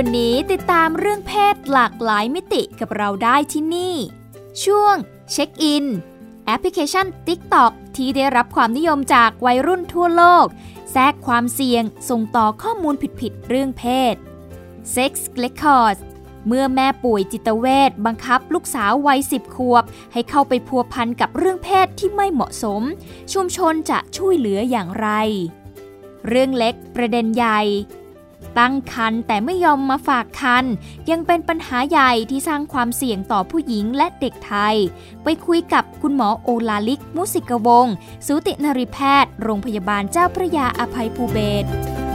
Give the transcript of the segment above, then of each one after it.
วันนี้ติดตามเรื่องเพศหลากหลายมิติกับเราได้ที่นี่ ช่วงเช็คอิน แอปพลิเคชัน TikTok ที่ได้รับความนิยมจากวัยรุ่นทั่วโลก แทรกความเสี่ยงส่งต่อข้อมูลผิดๆเรื่องเพศ Sex Records เมื่อแม่ป่วยจิตเวชบังคับลูกสาววัยสิบขวบ ให้เข้าไปพัวพันกับเรื่องเพศที่ไม่เหมาะสม ชุมชนจะช่วยเหลืออย่างไร เรื่องเล็กประเด็นใหญ่ ตั้งคันแต่ไม่ยอมมาฝากคันยังเป็นปัญหาใหญ่ที่สร้างความเสี่ยงต่อผู้หญิงและเด็กไทย ไปคุยกับคุณหมอโอลาลิก มุสิกวง สูตินรีแพทย์ โรงพยาบาลเจ้าพระยาอภัยภูเบศร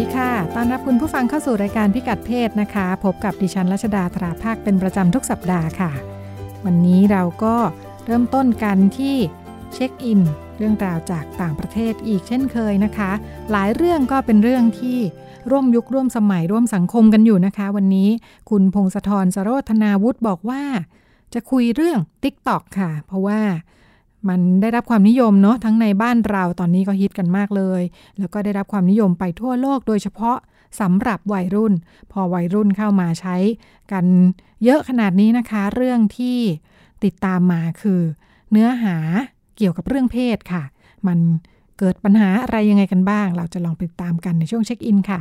ดีค่ะ ตอนรับคุณผู้ฟังเข้าสู่รายการพิกัดเพศนะคะ พบกับดิฉันรัชดาธราภาคเป็นประจำทุกสัปดาห์ค่ะ วันนี้เราก็เริ่มต้นกันที่เช็คอิน เรื่องราวจากต่างประเทศอีกเช่นเคยนะคะ หลายเรื่องก็เป็นเรื่องที่ร่วมยุคร่วมสมัยร่วมสังคมกันอยู่นะคะ วันนี้คุณพงศธรสโรธนาวุฒิบอกว่า จะคุยเรื่อง TikTok ค่ะ เพราะว่า มันได้รับความนิยมเนาะทั้งในบ้านเราตอนนี้ก็ฮิตกันมากเลย แล้วก็ได้รับความนิยมไปทั่วโลกโดยเฉพาะสำหรับวัยรุ่น พอวัยรุ่นเข้ามาใช้กันเยอะขนาดนี้นะคะ เรื่องที่ติดตามมาคือ เนื้อหาเกี่ยวกับเรื่องเพศค่ะ มันเกิดปัญหาอะไรยังไงกันบ้าง เราจะลองไปตามกันในช่วงเช็คอินค่ะ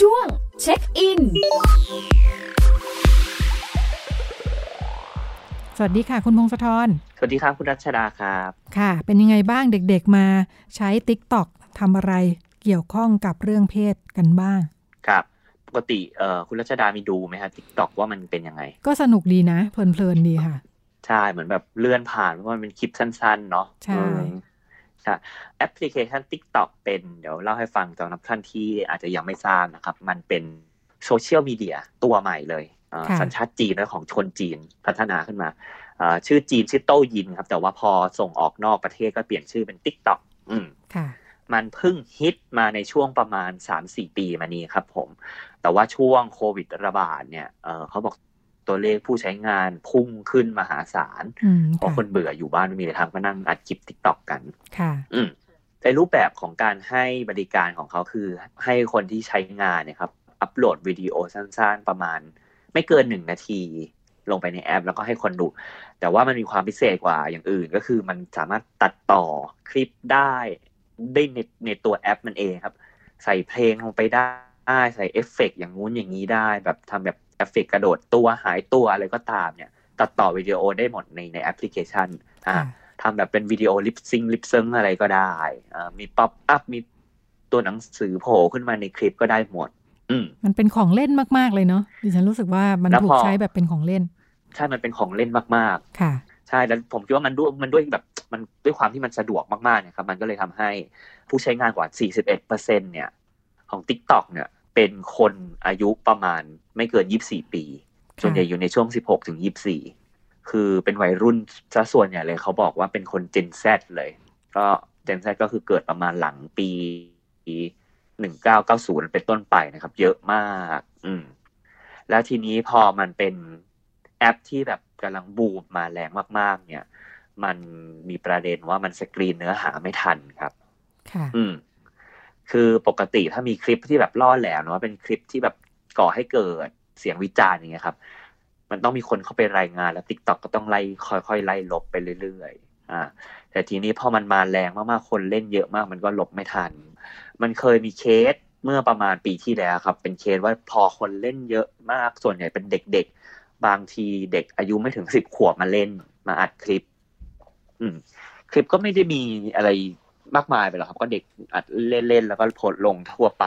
ช่วงเช็คอิน สวัสดีค่ะ คุณพงศธรสวัสดีครับคุณรัชดาครับ ค่ะ เป็นยังไงบ้างเด็กๆมาใช้ TikTok ทำอะไรเกี่ยวข้องกับเรื่องเพศกันบ้าง ครับปกติเอ่อคุณรัชดามีดูไหมครับทิกตอกว่ามันเป็นยังไง ก็สนุกดีนะ เพลินๆดีค่ะ ใช่เหมือนแบบเลื่อนผ่านเพราะมันเป็นคลิปสั้นๆ เนาะใช่อืมใช่แอปพลิเคชัน TikTok เป็นเดี๋ยวเล่าให้ฟังสำหรับท่านที่อาจจะยังไม่ทราบนะครับ มันเป็นโซเชียลมีเดียตัวใหม่เลยเอ่อค่ะ สัญชาติจีนและของคนจีนพัฒนาขึ้นมาเอ่อชื่อจีนชื่อ Douyin ครับ แต่ว่าพอส่งออกนอกประเทศก็เปลี่ยนชื่อเป็น TikTok อืมค่ะมันเพิ่งฮิตมาในช่วงประมาณ3-4ปีมานี้ครับผม แต่ว่าช่วงโควิดระบาดเนี่ยเอ่อเขาบอกตัวเลขผู้ใช้งานพุ่งขึ้นมหาศาลอืมเพราะค่ะคนเบื่ออยู่บ้านไม่มีอะไรทำก็นั่งอัดคลิป TikTok กัน ค่ะอืมในรูปแบบของการให้บริการของเขาคือให้คนที่ใช้งานเนี่ยครับ อัปโหลดวิดีโอสั้นๆประมาณ ไม่เกินหนึ่งนาทีลงไปในแอป แล้วก็ให้คนดู แต่ว่ามันมีความพิเศษกว่าอย่างอื่นก็คือมันสามารถตัดต่อคลิปได้ได้ในในตัวแอปมันเองครับ ใส่เพลงลงไปได้ใส่เอฟเฟกต์อย่างงู้นอย่างนี้ได้ แบบทำแบบเอฟเฟกต์กระโดดตัวหายตัวอะไรก็ตามเนี่ย ตัดต่อวิดีโอได้หมดในในแอปพลิเคชันอ่าค่ะทำแบบเป็นวิดีโอ lip sync ลิปเซิงอะไรก็ได้อ่ามี pop-up มีตัวหนังสือโผล่ขึ้นมาในคลิปก็ได้หมดอื มมันเป็นของเล่นมาก ๆ เลยเนาะดิฉันรู้สึกว่ามันแล้วถูพกอใช้แบบเป็นของเล่น ใช่มันเป็นของเล่นมากค่ะๆใช่แล้วผมคิดว่ามันด้วยมันด้วยแบบมันด้วยความที่มันสะดวกมากๆเนี่ยครับ มันก็เลยทำให้ผู้ใช้งานกว่า 41เปอร์เซ็นต์เนี่ย ของ TikTok เนี่ย เป็นคนอายุประมาณไม่เกิน 24 ปีส่วนใหญ่อยู่ในช่วง 16ถึง24 คือเป็นวัยรุ่นซะส่วนใหญ่เลยเขาบอกว่าเป็นคน Gen Z เลย ก็ Gen Z ก็คือเกิดประมาณหลังปี 1990เป็นต้นไปนะครับ เยอะมาก อืม แล้วทีนี้พอมันเป็นแอปที่แบบกำลังบูมมาแรงมาก ๆ เนี่ย มันมีประเด็นว่ามันสกรีนเนื้อหาไม่ทันครับ ค่ะ อืม คือปกติถ้ามีคลิปที่แบบล่อแหลมหรือว่าเป็นคลิปที่แบบก่อให้เกิดเสียงวิจารณ์อย่างเงี้ยครับ มันต้องมีคนเข้าไปรายงานแล้ว t ิ k t o k ก็ต้องไล่ค่อยๆไล่ลบไปเรื่อยๆ อ่า แต่ทีนี้พอมันมาแรงมากๆ คนเล่นเยอะมาก มันก็ลบไม่ทัน มันเคยมีเคสเมื่อประมาณปีที่แล้วครับ เป็นเคสว่าพอคนเล่นเยอะมากส่วนใหญ่เป็นเด็กๆ บางทีเด็กอายุไม่ถึงสิบขวบมาเล่นมาอัดคลิป อืม คลิปก็ไม่ได้มีอะไรมากมายไปหรอกครับ ก็เด็กอัดเล่นๆแล้วก็โพสต์ลงทั่วไป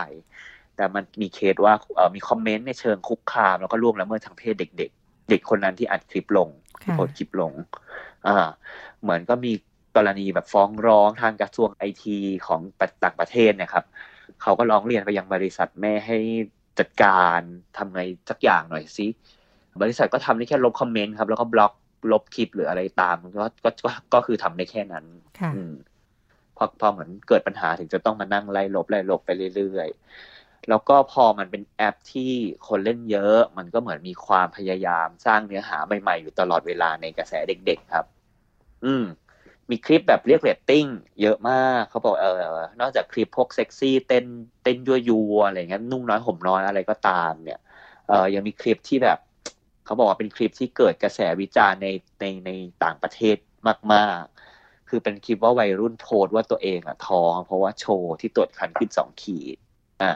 แต่มันมีเคสว่าเอ่อมีคอมเมนต์ในเชิงคุกคาม แล้วก็ล่วงละเมิดทางเพศเด็ก ๆ เด็กคนนั้นที่อัดคลิปลงที่ค่ะโพสต์คลิปลง อ่า เหมือนก็มี กรณีแบบฟ้องร้องทางกระทรวงไอทีของต่างประเทศนะครับเขาก็ร้องเรียนไปยังบริษัทแม่ให้จัดการทำไงสักอย่างหน่อยสิบริษัทก็ทำได้แค่ลบคอมเมนต์ครับ แล้วก็บล็อกลบคลิปหรืออะไรตามก็ก็ก็ก็คือทำได้แค่นั้นค่ะอืมพอพอเหมือนเกิดปัญหาถึงจะต้องมานั่งไล่ลบไล่ลบไปเรื่อยๆ แล้วก็พอมันเป็นแอปที่คนเล่นเยอะ มันก็เหมือนมีความพยายามสร้างเนื้อหาใหม่ๆ อยู่ตลอดเวลาในกระแสเด็ก ๆ ครับ อืม มีคลิปแบบเรียกเรตติ้งเยอะมากเขาบอกเออนอกจากคลิปพวกเซ็กซี่เต้นเต้นยั่วยวนอะไรเงี้ยนุ่งน้อยห่มน้อยอะไรก็ตามเนี่ยเออยังมีคลิปที่แบบเขาบอกว่าเป็นคลิปที่เกิดกระแสวิจารณ์ในในในต่างประเทศมาก ๆ คือเป็นคลิปว่าวัยรุ่นโพสต์ว่าตัวเองอะท้อง เพราะว่าโชว์ที่ตรวจคันขึ้นสองขีดอะ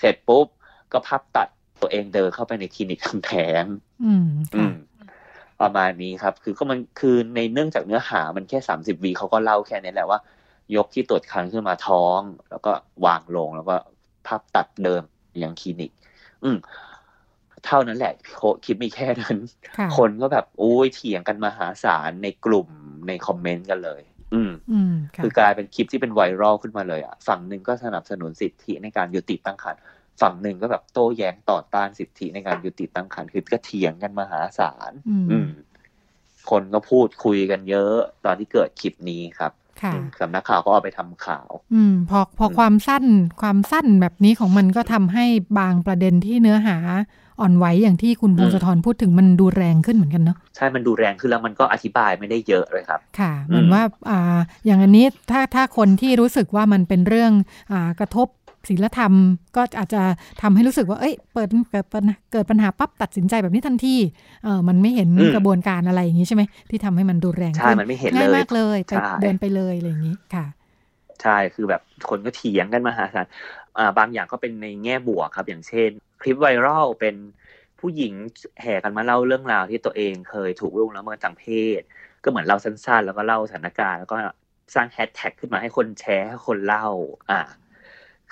เสร็จปุ๊บก็พับตัดตัวเองเดินเข้าไปในคลินิกทำแท้งอืมอืค่ะม ประมาณนี้ครับ คือก็มันคือในเนื่องจากเนื้อหามันแค่สามสิบวีเขาก็เล่าแค่นี้แหละว่า ยกที่ตรวจคันขึ้นมาท้อง แล้วก็วางลงแล้วก็พับตัดเดิมยังคลินิก อืมเท่านั้นแหละโคคลิปมีแค่นั้นค่ะคนก็แบบโอ้ยเถียงกันมหาศาลในกลุ่มในคอมเมนต์กันเลย อืมอืมค่ะคือกลายเป็นคลิปที่เป็นไวรัลขึ้นมาเลยอะฝั่งหนึ่งก็สนับสนุนสิทธิในการยุติตั้งครรภ์ ฝั่งหนึ่งก็แบบโต้แย้งต่อต้านสิทธิในการยุติตั้งครรภ์คือก็เถียงกันมหาศาลอืมอืมคนก็พูดคุยกันเยอะ ตอนที่เกิดคลิปนี้ครับค่ะอืมสำนักข่าวก็เอาไปทำข่าว อืม พอพออืมความสั้นความสั้นแบบนี้ของมันก็ทำให้บางประเด็นที่เนื้อหาอ่อนไหวอย่างที่คุณพงศธรพูดถึงมันดูแรงขึ้นเหมือนกันเนาะใช่มันดูแรงขึ้นแล้วมันก็อธิบายไม่ได้เยอะเลยครับ ค่ะ เหมือนว่าอ่าอย่างอันนี้ถ้าถ้าคนที่รู้สึกว่ามันเป็นเรื่องอ่ากระทบ ศีลธรรมก็อาจจะทำให้รู้สึกว่า เอ้ย เปิดเกิดปัญหาเกิดปัญหาปั๊บตัดสินใจแบบนี้ทันที เออมันไม่เห็นอืมกระบวนการอะไรอย่างนี้ใช่ไหมที่ทำให้มันดูแรงใช่ขึ้นมันไม่เห็นง่ายเลยมากเลยไปใช่เดินไปเลยอะไรอย่างนี้ค่ะ ใช่ คือแบบคนก็เถียงกันมหาศาลอ่าบางอย่างก็เป็นในแง่บวกครับ อย่างเช่น คลิปไวรัลเป็นผู้หญิงแห่กันมาเล่าเรื่องราวที่ตัวเองเคยถูกล่วงละเมิดทางเพศ ก็เหมือนเล่าสั้นๆ แล้วก็เล่าสถานการณ์แล้วก็สร้างแฮชแท็กขึ้นมาให้คนแชร์ให้คนเล่า อ่า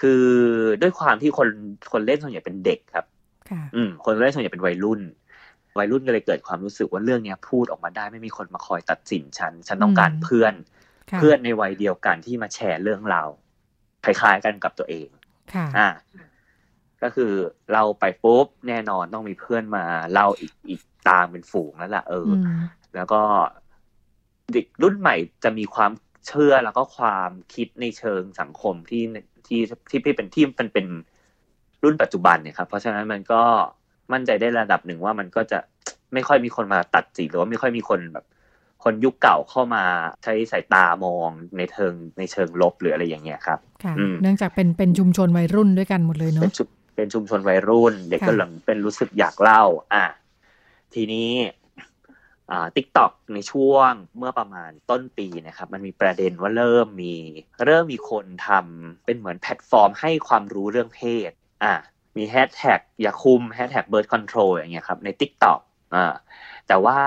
คือด้วยความที่คนคนเล่นส่วนใหญ่เป็นเด็กครับค่ะอืมคนเล่นส่วนใหญ่เป็นวัยรุ่น วัยรุ่นก็เลยเกิดความรู้สึกว่าเรื่องเนี้ยพูดออกมาได้ไม่มีคนมาคอยตัดสินฉัน ฉันต้องการอืมเพื่อนค่ะเพื่อนในวัยเดียวกันที่มาแชร์เรื่องราวคล้ายๆกันกับตัวเองค่ะอ่าก็คือเราไปปุ๊บแน่นอนต้องมีเพื่อนมาเล่าอีกอีกตามเป็นฝูงแล้วล่ะเออออืมแล้วก็เด็กรุ่นใหม่จะมีความเชื่อแล้วก็ความคิดในเชิงสังคมที่ ที่ที่ที่เป็นที่มันเป็นรุ่นปัจจุบันเนี่ยครับเพราะฉะนั้นมันก็มั่นใจได้ระดับหนึ่งว่ามันก็จะไม่ค่อยมีคนมาตัดสินหรือว่าไม่ค่อยมีคนแบบ คนยุคเก่าเข้ามาใช้สายตามองในเชิงในเชิงลบหรืออะไรอย่างเงี้ยครับค่ะอืมเนื่องจากเป็นเป็นชุมชนวัยรุ่นด้วยกันหมดเลยเป็เนาะนชุมเป็นชุมชนวัยรุ่น เด็กค่ะก็หลังเป็นรู้สึกอยากเล่า อะทีนี้อ่า ทิกตอกในช่วงเมื่อประมาณต้นปีนะครับ มันมีประเด็นว่าเริ่มมีเริ่มมีคนทำเป็นเหมือนแพลตฟอร์มให้ความรู้เรื่องเพศอะมีแฮชแท็กอย่าคุมแฮชแท็ก birth control อย่างเงี้ยครับใน TikTok อ่าแต่ว่า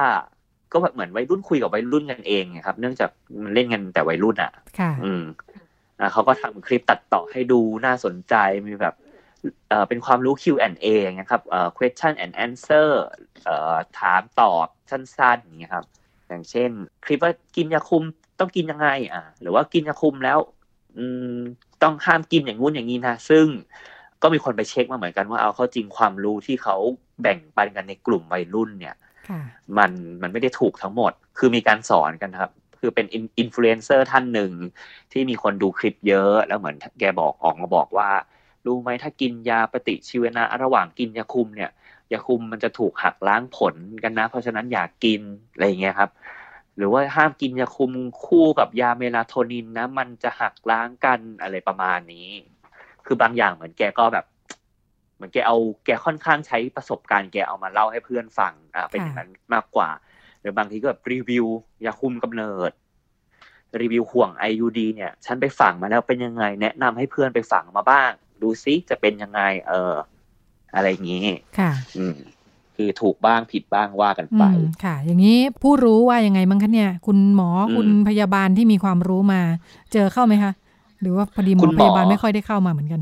ก็แบบเหมือนวัยรุ่นคุยกับวัยรุ่นกันเองไงครับ เนื่องจากมันเล่นกันแต่วัยรุ่นอะ ค่ะ อืมอ่าเขาก็ทำคลิปตัดต่อให้ดูน่าสนใจมีแบบ เอ่อเป็นความรู้ Q&A นะครับเอ่อ question and answer เอ่อถามตอบสั้นๆอย่างเงี้ยครับ อย่างเช่น คลิปว่ากินยาคุมต้องกินยังไงอ่าหรือว่ากินยาคุมแล้ว อืมต้องห้ามกินอย่างงู้นอย่างนี้นะ ซึ่งก็มีคนไปเช็คมาเหมือนกันว่าเอาเข้าจริงความรู้ที่เขาแบ่งปันกันในกลุ่มวัยรุ่นเนี่ยค่ะมันมันไม่ได้ถูกทั้งหมด คือมีการสอนกันครับ คือเป็นอินฟลูเอนเซอร์ท่านหนึ่งที่มีคนดูคลิปเยอะแล้วเหมือนแกบอกออกมาบอกว่า รู้ไหมถ้ากินยาปฏิชีวนะระหว่างกินยาคุมเนี่ยยาคุมมันจะถูกหักล้างผลกันนะ เพราะฉะนั้นอย่ากกินอะไรอย่างเงี้ยครับ หรือว่าห้ามกินยาคุมคู่กับยาเมลาโทนินนะ มันจะหักล้างกันอะไรประมาณนี้ คือบางอย่างเหมือนแกก็แบบ เหมือนแกเอาแกค่อนข้างใช้ประสบการณ์แกเอามาเล่าให้เพื่อนฟังอ่าเป็นอย่างนั้นมากกว่า หรือบางทีก็แบบรีวิวยาคุมกำเนิดรีวิวห่วง IUD เนี่ย ฉันไปฝังมาแล้วเป็นยังไง แนะนำให้เพื่อนไปฝังมาบ้าง ดูซิจะเป็นยังไง เออ อะไรอย่างนี้ ค่ะ อืม คือถูกบ้างผิดบ้างว่ากันอืไปมค่ะ อย่างนี้ผู้รู้ว่ายังไงบ้างคะเนี่ย คุณหมออืมคุณพยาบาลที่มีความรู้มา เจอเข้าไหมคะ หรือว่าพอดีหมคุอณหมพอยาบาลไม่ค่อยได้เข้ามาเหมือนกัน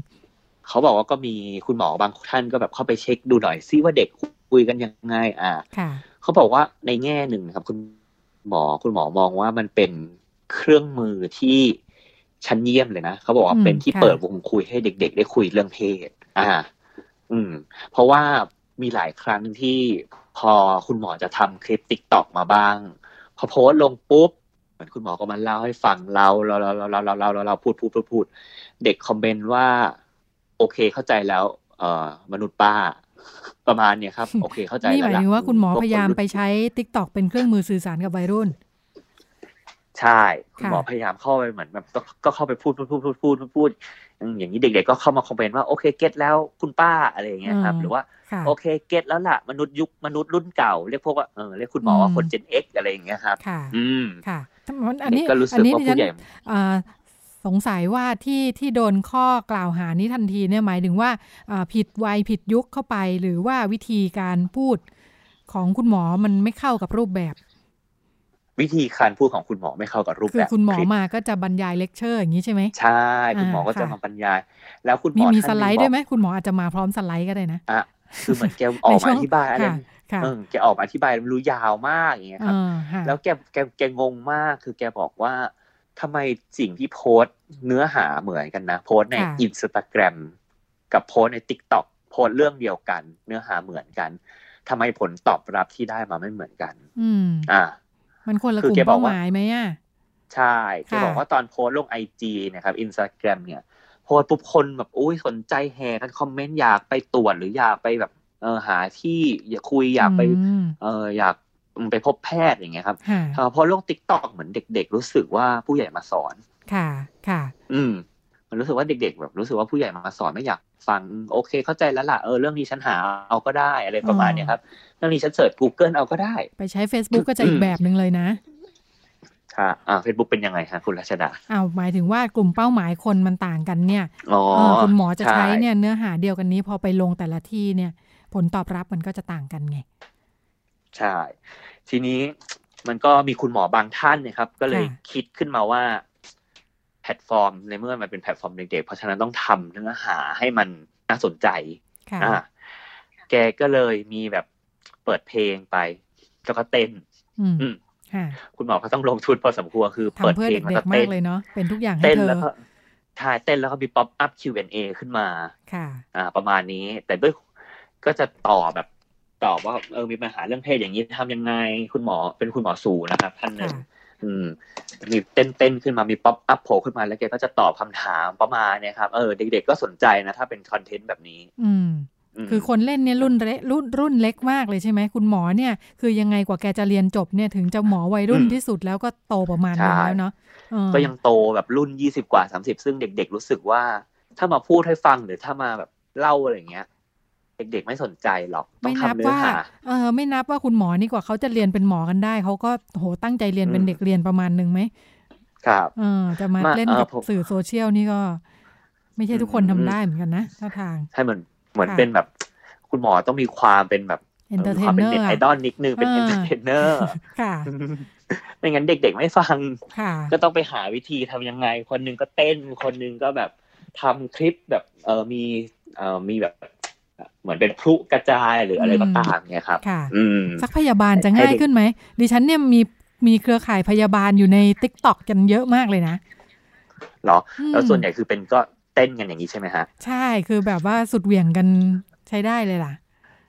เขาบอกว่าก็มีคุณหมอบางท่านก็แบบเข้าไปเช็คดูหน่อยซิว่าเด็กคุยกันยังไง อ่า ค่ะ เขาบอกว่าในแง่หนึ่งนะครับ คุณหมอคุณหมอมองว่ามันเป็นเครื่องมือที่ ชั้นเยี่ยมเลยนะเขาบอกว่าอืมเป็นที่ค่ะเปิดวงคุยให้เด็ก ๆ ได้คุยเรื่องเพศ อ่า อืม เพราะว่ามีหลายครั้งที่พอคุณหมอจะทำคลิปติ๊กต็อกมาบ้าง พอโพสต์ลงปุ๊บ เหมือนคุณหมอก็มาเล่าให้ฟังเราเราเราเราเราเราเราเราเราพูดพูดพูดพูด เด็กคอมเมนต์ว่า โอเคเข้าใจแล้ว เอ่อ มนุษย์ป้า ประมาณเนี้ยครับ โอเคเข้าใจนี่หแล้วมายล่ะถึงว่าคุณหมอพวกพยายามคนรุ่นไปใช้ t ิ k t o k เป็นเครื่องมือสื่อสารกับวัยรุ่น ใช่คุณหมอค่ะพยายามเข้าไปเหมือนแบบก็ก็เข้าไปพูดพูดพูดพูดพูดพูดพูดอืมอย่างนี้เด็กๆก็เข้ามาคอมเมนต์ว่าโอเคเก็ตแล้วคุณป้าอะไรอย่างเงี้ยครับอืมหรือว่าค่ะโอเคเก็ตแล้วล่ะมนุษย์ยุคมนุษย์รุ่นเก่าเรียกพวกว่าเออเรียกคุณหมอว่าอืมคน Gen X อะไรอย่างเงี้ยครับค่ะอืมค่ะอันนี้เด็กก็รู้อัสึกนี้ว่าดิฉัผู้นใหญ่อ่าสงสัยว่าที่ที่โดนข้อกล่าวหานี้ทันทีเนี่ยหมายถึงว่าอ่าผิดวัยผิดยุคเข้าไป หรือว่าวิธีการพูดของคุณหมอมันไม่เข้ากับรูปแบบ วิธีการพูดของคุณหมอไม่เข้ากับรูปคือแบบคุณหมอลิปมาก็จะบรรยายเลคเชอร์อย่างนี้ใช่ไหมใช่ คุณหมอก็อ่าจะค่ะมาบรรยาย แล้วคุณหมมีอมีท่านสนึ่งไลด์บด้อวยกไหมคุณหมออาจจะมาพร้อมสไลด์ก็ได้นะอะคือเหมือนแกออกมาอธิบายอะไรค่ะค่ะเออแกออกมาอธิบายไม่รู้ยาวมากอย่างเงี้ยครับอ่าค่ะแล้วแกแกแกงงมากคือแกบอกว่าทำไมสิ่งที่โพสต์เนื้อหาเหมือนกันนะ โพสต์ในค่ะอินสตาแกรมกับโพสต์ใน TikTok โพสต์เรื่องเดียวกัน เนื้อหาเหมือนกันทำไมผลตอบรับที่ได้มาไม่เหมือนกัน อืมอ่า มันคนละคืกอลุ่มแกบอเป้ากหว่ามายไหมอะใช่แกค่ะบอกว่าตอนโพสต์ลง IG นะครับอินสตาแกรมเนี่ยโพสต์ปุ๊บคนแบบอุ้ยสนใจแห่กันคอมเมนต์อยากไปตรวจหรืออยากไปแบบเออหาที่อยากคุยอยากไปอืมเอออยากไปพบแพทย์อย่างเงี้ยครับค่ะเออพอลง TikTok เหมือนเด็ก ๆ รู้สึกว่าผู้ใหญ่มาสอน ค่ะ ค่ะ อืม มันรู้สึกว่าเด็ก ๆ แบบรู้สึกว่าผู้ใหญ่มาสอนไม่อยาก ฟังอืมโอเค เข้าใจแล้วล่ะเออเรื่องนี้ฉันหาเอาก็ได้อะไรประมาณเนี้ยครับเรื่องนี้ฉัน search Google เอาก็ได้ ไปใช้ Facebook ก็จะอีกแบบหนึ่งเลยนะค่ะอ่าเฟซบุ๊กเป็นยังไงคะคุณรัชดาอ้าวหมายถึงว่ากลุ่มเป้าหมายคนมันต่างกันเนี่ยอ๋อเออคุณหมอจะใช้ช่เนี่ยเนื้อหาเดียวกันนี้พอไปลงแต่ละที่เนี่ย ผลตอบรับมันก็จะต่างกันไง ใช่ ทีนี้มันก็มีคุณหมอบางท่านนะครับ ก็เลยค่ะคิดขึ้นมาว่า แพลตฟอร์ม ในเมื่อมันเป็นแพลตฟอร์มเด็กๆเพราะฉะนั้นต้องทำเนื้อหาให้มันน่าสนใจค่ะอ่าแกก็เลยมีแบบเปิดเพลงไป แล้วก็เต้น อืมอืมค่ะคุณหมอก็ต้องลงทุนพอสมควรคือเปิดทำเพื่อเพลงแล้วเด็ก็กๆมาเต้กนเลยเนาะเป็นทุกอย่างให้เต้นเธอแล้วก็ใช่เต้นแล้วก็มี pop-up Q&A ขึ้นมา ค่ะ อ่า ประมาณนี้ แต่ด้วยก็จะตอบแบบตอบว่าเออมีปัญหาเรื่องเพศอย่างนี้ทำยังไง คุณหมอเป็นคุณหมอสูนะครับท่านหนึ่งค่ะอืม มีเต้นเต้นขึ้นมามี pop up โผล่ขึ้นมาแล้วแกก็จะตอบคำถามประมาณเนี่ยครับเออเด็ก ๆ ก็สนใจนะ ถ้าเป็นคอนเทนต์แบบนี้ อืมมคือคนเล่นเนี่ยรุ่นเล็กรุ่นรุ่นเล็กมากเลยใช่ไหมคุณหมอเนี่ย คือยังไงกว่าแกจะเรียนจบเนี่ยถึงจะหมอวัยรุ่นที่สุดแล้วก็โตประมาณนึงแล้วเนาะเออก็ยังโตแบบรุ่นยี่สิบกว่าสามสิบซึ่งเด็ก ๆ รู้สึกว่า ถ้ามาพูดให้ฟังหรือถ้ามาแบบเล่าอะไรอย่างเงี้ย เด็กๆไม่สนใจหรอกต้อไม่งนับทำเนื้อว่าหาเออไม่นับว่าคุณหมอนี่กว่าเขาจะเรียนเป็นหมอกันได้ เขาก็โหตั้งใจเรียนเป็นอืมเด็กเรียนประมาณนึงไหมครับเออจะมามาเล่นเอ่อกับผมสื่อโซเชียลนี่ก็ ไม่ใช่ทุกคนอืมทำได้เหมือนกันนะท่าทางให้เหมือนเหมือนค่ะเป็นแบบ คุณหมอต้องมีความเป็นแบบเอนเตอร์เทมีควานมเนเป็นอเน็ตร์ไอดอลนิดนึงเป็นเอเออนเตอร์เทนเนอร์ค่ะไม่งั้นเด็กๆไม่ฟังค่ะก็ต้องไปหาวิธีทำยังไง คนหนึงก็เต้นคนหนึงก็แบบทำคลิปแบบเออมีเออมีแบบ เหมือนเป็นพลุกระจายหรืออะไรอืมก็ตามเนี่ยครับค่ะอืมสักพยาบาลจะให้ง่ายเด็กขึ้นไหมดิฉันเนี่ยมีมีเครือข่ายพยาบาลอยู่ในติ๊กต็อกกันเยอะมากเลยนะเหรออืมแล้วส่วนใหญ่คือเป็นก็เต้นกันอย่างนี้ใช่ไหมฮะ ใช่คือแบบว่าสุดเหวี่ยงกันใช้ได้เลยล่ะ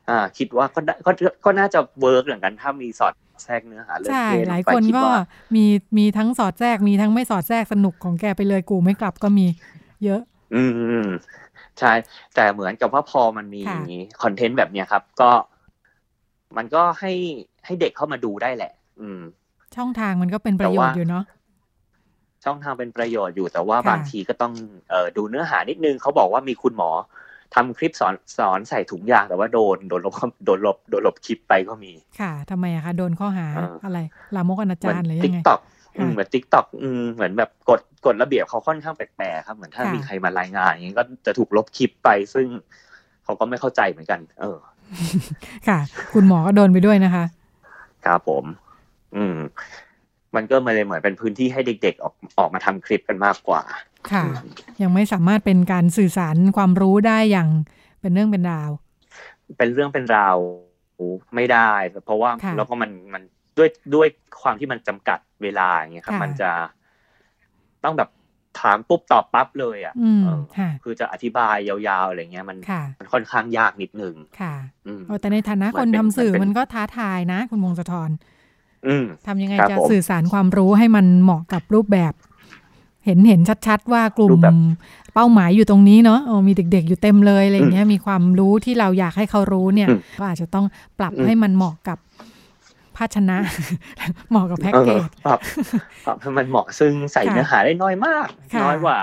อ่า คิดว่าก็ได้ก็ก็น่าจะ work เหมือนกันถ้ามีสอดแทรกเนื้อหาเรื่องใช่เพศลงไปด้วยหลายคนก็ว่ามีมีทั้งสอดแทรกมีทั้งไม่สอดแทรกสนุกของแกไปเลยกู่ไม่กลับก็มี เยอะ อืมอืม ใช่ แต่เหมือนกับว่าพอมันมีค่ะคอนเทนต์แบบเนี้ยครับ ก็ มันก็ให้ให้เด็กเข้ามาดูได้แหละ อืม ช่องทางมันก็เป็นประโยชน์แต่ว่าอยู่เนาะช่องทางเป็นประโยชน์อยู่แต่ว่าค่ะบางทีก็ต้องเอ่อดูเนื้อหานิดนึงเขาบอกว่ามีคุณหมอทำคลิปสอนสอนใส่ถุงยางแต่ว่าโดนโดนลบโดนลบโดนลบคลิปไปก็มี ค่ะทำไมอะคะโดนข้อหาอ่าอะไรลามกอนาเหมืจารย์หรือติ๊ยังกไง TikTok ค่ะ เหมือน TikTok เหมือนแบบกฎกฎระเบียบเขาค่อนข้างแปลกๆครับ เหมือนถ้าค่ะมีใครมารายงานอย่างนี้ก็จะถูกลบคลิปไป ซึ่งเขาก็ไม่เข้าใจเหมือนกัน เออ ค่ะ คุณหมอก็โดนไปด้วยนะคะ ครับผม อืม มันก็มาเลยเหมือนเป็นพื้นที่ให้เด็ก ๆ ออกออกมาทำคลิปกันมากกว่า ค่ะ ยังไม่สามารถเป็นการสื่อสารความรู้ได้อย่างเป็นเรื่องเป็นราว เป็นเรื่องเป็นราวไม่ได้ เพราะว่าค่ะแล้วก็มันมัน ด้วยด้วยความที่มันจำกัดเวลาอย่างเงี้ยครับค่ะมันจะต้องแบบถามปุ๊บตอบปั๊บเลยอะอืมเออค่ะคือจะอธิบายยาวๆอะไรเงี้ย มันค่ะมันค่อนข้างยากนิดนึงค่ะอืมโอ้แต่ในฐานะมันคนเป็นทำสื่อมันเป็นมันก็ท้าทายนะ คุณวงศธรอืมทำยังไงครับจะผมสื่อสารความรู้ให้มันเหมาะกับรูปแบบ เห็นเห็นชัดๆ ว่ากลุ่มรูปแบบเป้าหมายอยู่ตรงนี้เนาะเออมีเด็กๆอยู่เต็มเลยอะไรอย่างเงี้ยมีความรู้ที่เราอยากให้เขารู้เนี่ยอืมก็อาจจะต้องปรับอืมให้มันเหมาะกับ ภาชนะ เหมาะกับแพ็กเกจปรับปรับให้มันเหมาะซึ่งใส่ค่ะเนื้อหาได้น้อยมากค่ะน้อยกว่า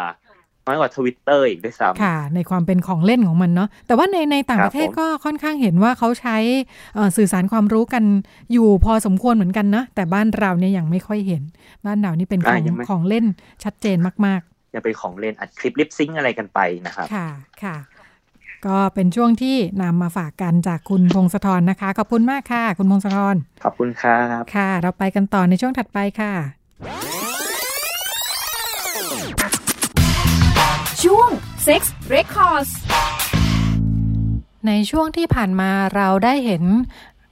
น้อยกว่าทวิตเตอร์อีกด้วยซ้ำค่ะ ในความเป็นของเล่นของมันเนาะแต่ว่าในในต่างครัปบระเทศผมก็ค่อนข้างเห็นว่าเขาใช้เอ่อสื่อสารความรู้กันอยู่พอสมควรเหมือนกันนะ แต่บ้านเราเนี่ยยังไม่ค่อยเห็น บ้านเรานี่เป็นของอ่ายังไม่ของเล่นชัดเจนมากๆยังเป็นของเล่นอัดคลิปลิปซิงอะไรกันไปนะครับ ค่ะค่ะ ก็เป็นช่วงที่นำมาฝากกันจากคุณพงศธรนะคะ ขอบคุณมากค่ะ คุณพงศธรขอบคุณครับค่ะ เราไปกันต่อในช่วงถัดไปค่ะ ช่วง Sex Records ในช่วงที่ผ่านมาเราได้เห็น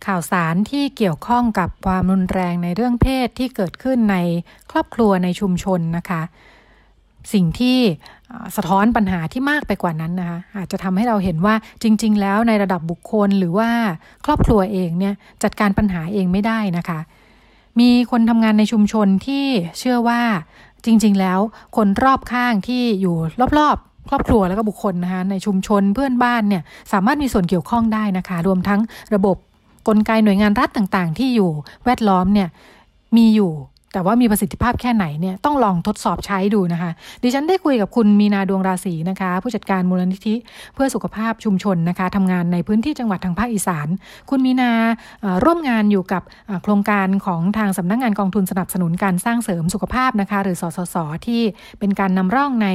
ข่าวสารที่เกี่ยวข้องกับความรุนแรงในเรื่องเพศที่เกิดขึ้นในครอบครัวในชุมชนนะคะ สิ่งที่อ่า สะท้อนปัญหาที่มากไปกว่านั้นนะคะอาจจะทำให้เราเห็นว่าจริง ๆ แล้วในระดับบุคคลหรือว่าครอบครัวเองเนี่ยจัดการปัญหาเองไม่ได้นะคะ มีคนทำงานในชุมชนที่เชื่อว่าจริง ๆ แล้วคนรอบข้างที่อยู่รอบๆครอบครัวแล้วก็บุคคลนะคะในชุมชนเพื่อนบ้านเนี่ยสามารถมีส่วนเกี่ยวข้องได้นะคะ รวมทั้งระบบกลไกหน่วยงานรัฐต่างๆ ที่อยู่แวดล้อมเนี่ยมีอยู่ แต่ว่ามีประสิทธิภาพแค่ไหนเนี่ยต้องลองทดสอบใช้ดูนะคะ ดิฉันได้คุยกับคุณมีนาดวงราศีนะคะ ผู้จัดการมูลนิธิเพื่อสุขภาพชุมชนนะคะทำงานในพื้นที่จังหวัดทางภาคอีสาน คุณมีนาร่วมงานอยู่กับโครงการของทางสำนักงานกองทุนสนับสนุนการสร้างเสริมสุขภาพนะคะ หรือสสสที่เป็นการนำร่องใน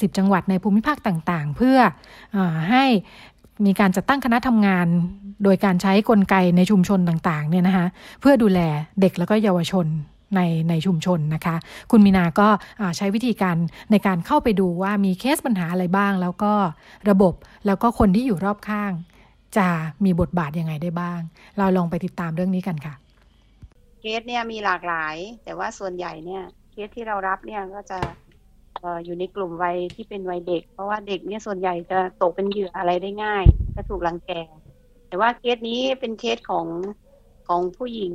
สิบจังหวัดในภูมิภาคต่างๆ เพื่อออให้มีการจัดตั้งคณะทำงานโดยการใช้กลไกในชุมชนต่างๆเนี่ยนะคะเพื่อดูแลเด็กแล้วก็เยาวชน ในในชุมชนนะคะ คุณมีนาก็ใช้วิธีการในการเข้าไปดูว่ามีเคสปัญหาอะไรบ้าง แล้วก็ระบบแล้วก็คนที่อยู่รอบข้าง จะมีบทบาทยังไงได้บ้าง เราลองไปติดตามเรื่องนี้กันค่ะ เคสเนี่ยมีหลากหลาย แต่ว่าส่วนใหญ่เนี่ยเคสที่เรารับเนี่ยก็จะอยู่ในกลุ่มวัยที่เป็นวัยเด็ก เพราะว่าเด็กเนี่ยส่วนใหญ่จะตกเป็นเหยื่ออะไรได้ง่ายจะถูกรังแกแต่ว่าเคสนี้เป็นเคสของของผู้หญิง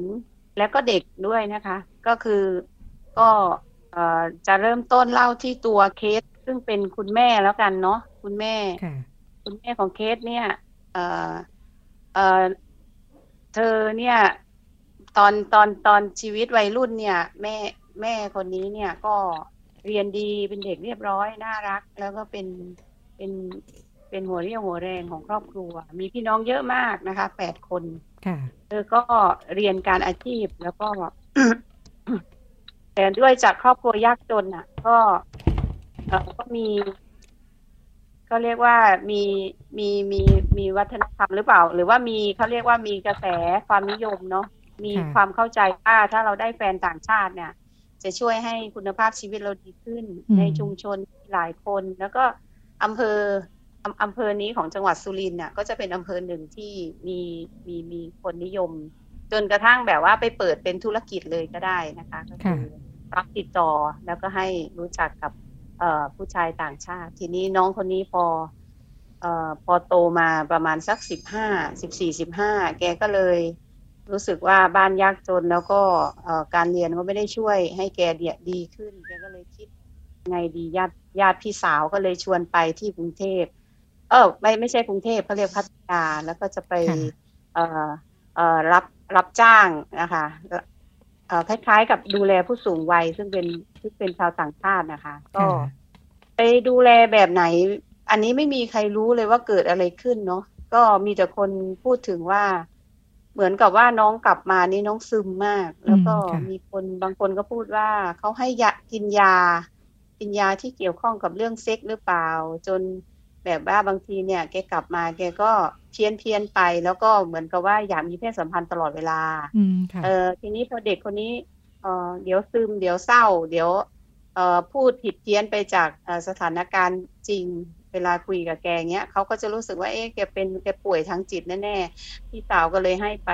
แล้วก็เด็กด้วยนะคะ ก็คือก็เอ่อจะเริ่มต้นเล่าที่ตัวเคส ซึ่งเป็นคุณแม่แล้วกันเนาะคุณแม่ค่ะคุณแม่ของเคสเนี่ยเอ่อเอ่อเธอเนี่ย ตอนตอนตอนชีวิตวัยรุ่นเนี่ย แม่แม่คนนี้เนี่ยก็เรียนดีเป็นเด็กเรียบร้อยน่ารัก แล้วก็เป็นเป็นเป็นหัวเรี่ยวหัวแรงของครอบครัว มีพี่น้องเยอะมากนะคะแปดคนค่ะ เธอก็เรียนการอาชีพแล้วก็แต่ด้วยจากครอบครัวยากจนอะ ก็เอ่อก็มีก็เรียกว่ามีมีมีมีวัฒนธรรมหรือเปล่า หรือว่ามีเขาเรียกว่ามีกระแสความนิยมเนาะมีค่ะความเข้าใจว่าถ้าเราได้แฟนต่างชาติเนี่ย จะช่วยให้คุณภาพชีวิตเราดีขึ้นในชุมชนหลายคน แล้วก็อำเภอ อำอำเภอนี้ของจังหวัดสุรินทร์น่ะก็จะเป็นอำเภอหนึ่งที่มีมีมีคนนิยม จนกระทั่งแบบว่าไปเปิดเป็นธุรกิจเลยก็ได้นะคะก็คือรับติดต่อแล้วก็ให้รู้จักกับเอ่อผู้ชายต่างชาติ ทีนี้น้องคนนี้พอเอ่อพอโตมาประมาณสักสิบห้าสิบสี่สิบห้าแกก็เลยรู้สึกว่าบ้านยากจนแล้วก็เอ่อการเรียนก็ไม่ได้ช่วยให้แกเดียดีขึ้น แกก็เลยคิดไงดีญาติญาติพี่สาวก็เลยชวนไปที่กรุงเทพ เออไม่ไม่ใช่กรุงเทพเขาเรียกพัทยาแล้วก็จะไปค่ะเอ่อเอ่อรับรับจ้างนะคะเอ่อคล้ายๆกับดูแลผู้สูงวัยซึ่งเป็นซึ่งเป็นชาวต่างชาตินะคะ ก็ค่ะไปดูแลแบบไหน อันนี้ไม่มีใครรู้เลยว่าเกิดอะไรขึ้นเนาะก็มีแต่คนพูดถึงว่า เหมือนกับว่าน้องกลับมานี่น้องซึมมาก แล้วก็อืมค่ะมีคนบางคนก็พูดว่าเขาให้ยากินยา กินยาที่เกี่ยวข้องกับเรื่องเซ็กหรือเปล่า จน แบบว่าบางทีเนี่ยแกกลับมาแกก็เพี้ยนเพี้ยนๆไป แล้วก็เหมือนกับว่าอยากมีเพศสัมพันธ์ตลอดเวลาอืมค่ะเออทีนี้พอเด็กคนนี้เออเดี๋ยวซึมเดี๋ยวเศร้า เดี๋ยวเอ่อพูดผิดเพี้ยนไปจากเอ่อสถานการณ์จริงเวลาคุยกับแกเงี้ยเขาก็จะรู้สึกว่าเอ๊ะแกเป็นแกป่วยทางจิตแน่ๆพี่สาวก็เลยให้ไป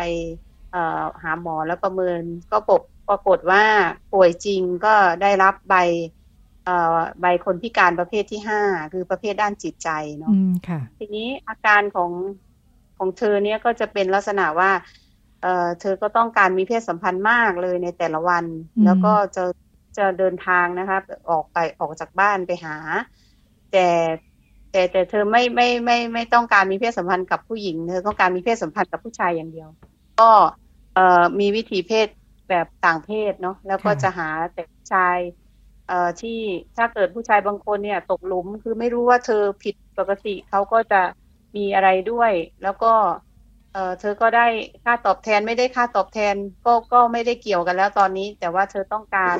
เอ่อหาหมอแล้วประเมินก็ปกปรากฏว่าป่วยจริงก็ได้รับใบเอ่อ ใบคนพิการประเภทที่ห้าคือประเภทด้านจิตใจเนาะอืมค่ะทีนี้อาการของของเธอเนี่ยก็จะเป็นลักษณะว่าเอ่อเธอก็ต้องการมีเพศสัมพันธ์มากเลยในแต่ละวันอืมแล้วก็จะจะเดินทางนะคะออกไปออกจากบ้านไปหา แต่แต่แต่เธอไม่ไม่ไม่ไม่ต้องการมีเพศสัมพันธ์กับผู้หญิงเธอต้องการมีเพศสัมพันธ์กับผู้ชายอย่างเดียว ก็เอ่อมีวิถีเพศแบบต่างเพศเนาะแล้วก็ค่ะจะหาแต่ผู้ชายเอ่อ ที่ถ้าเกิดผู้ชายบางคนเนี่ย ตกหลุมคือไม่รู้ว่าเธอผิดปกติเขาก็จะมีอะไรด้วย แล้วก็เอ่อเธอก็ได้ค่าตอบแทนไม่ได้ค่าตอบแทนก็ก็ไม่ได้เกี่ยวกันแล้วตอนนี้ แต่ว่าเธอต้องการ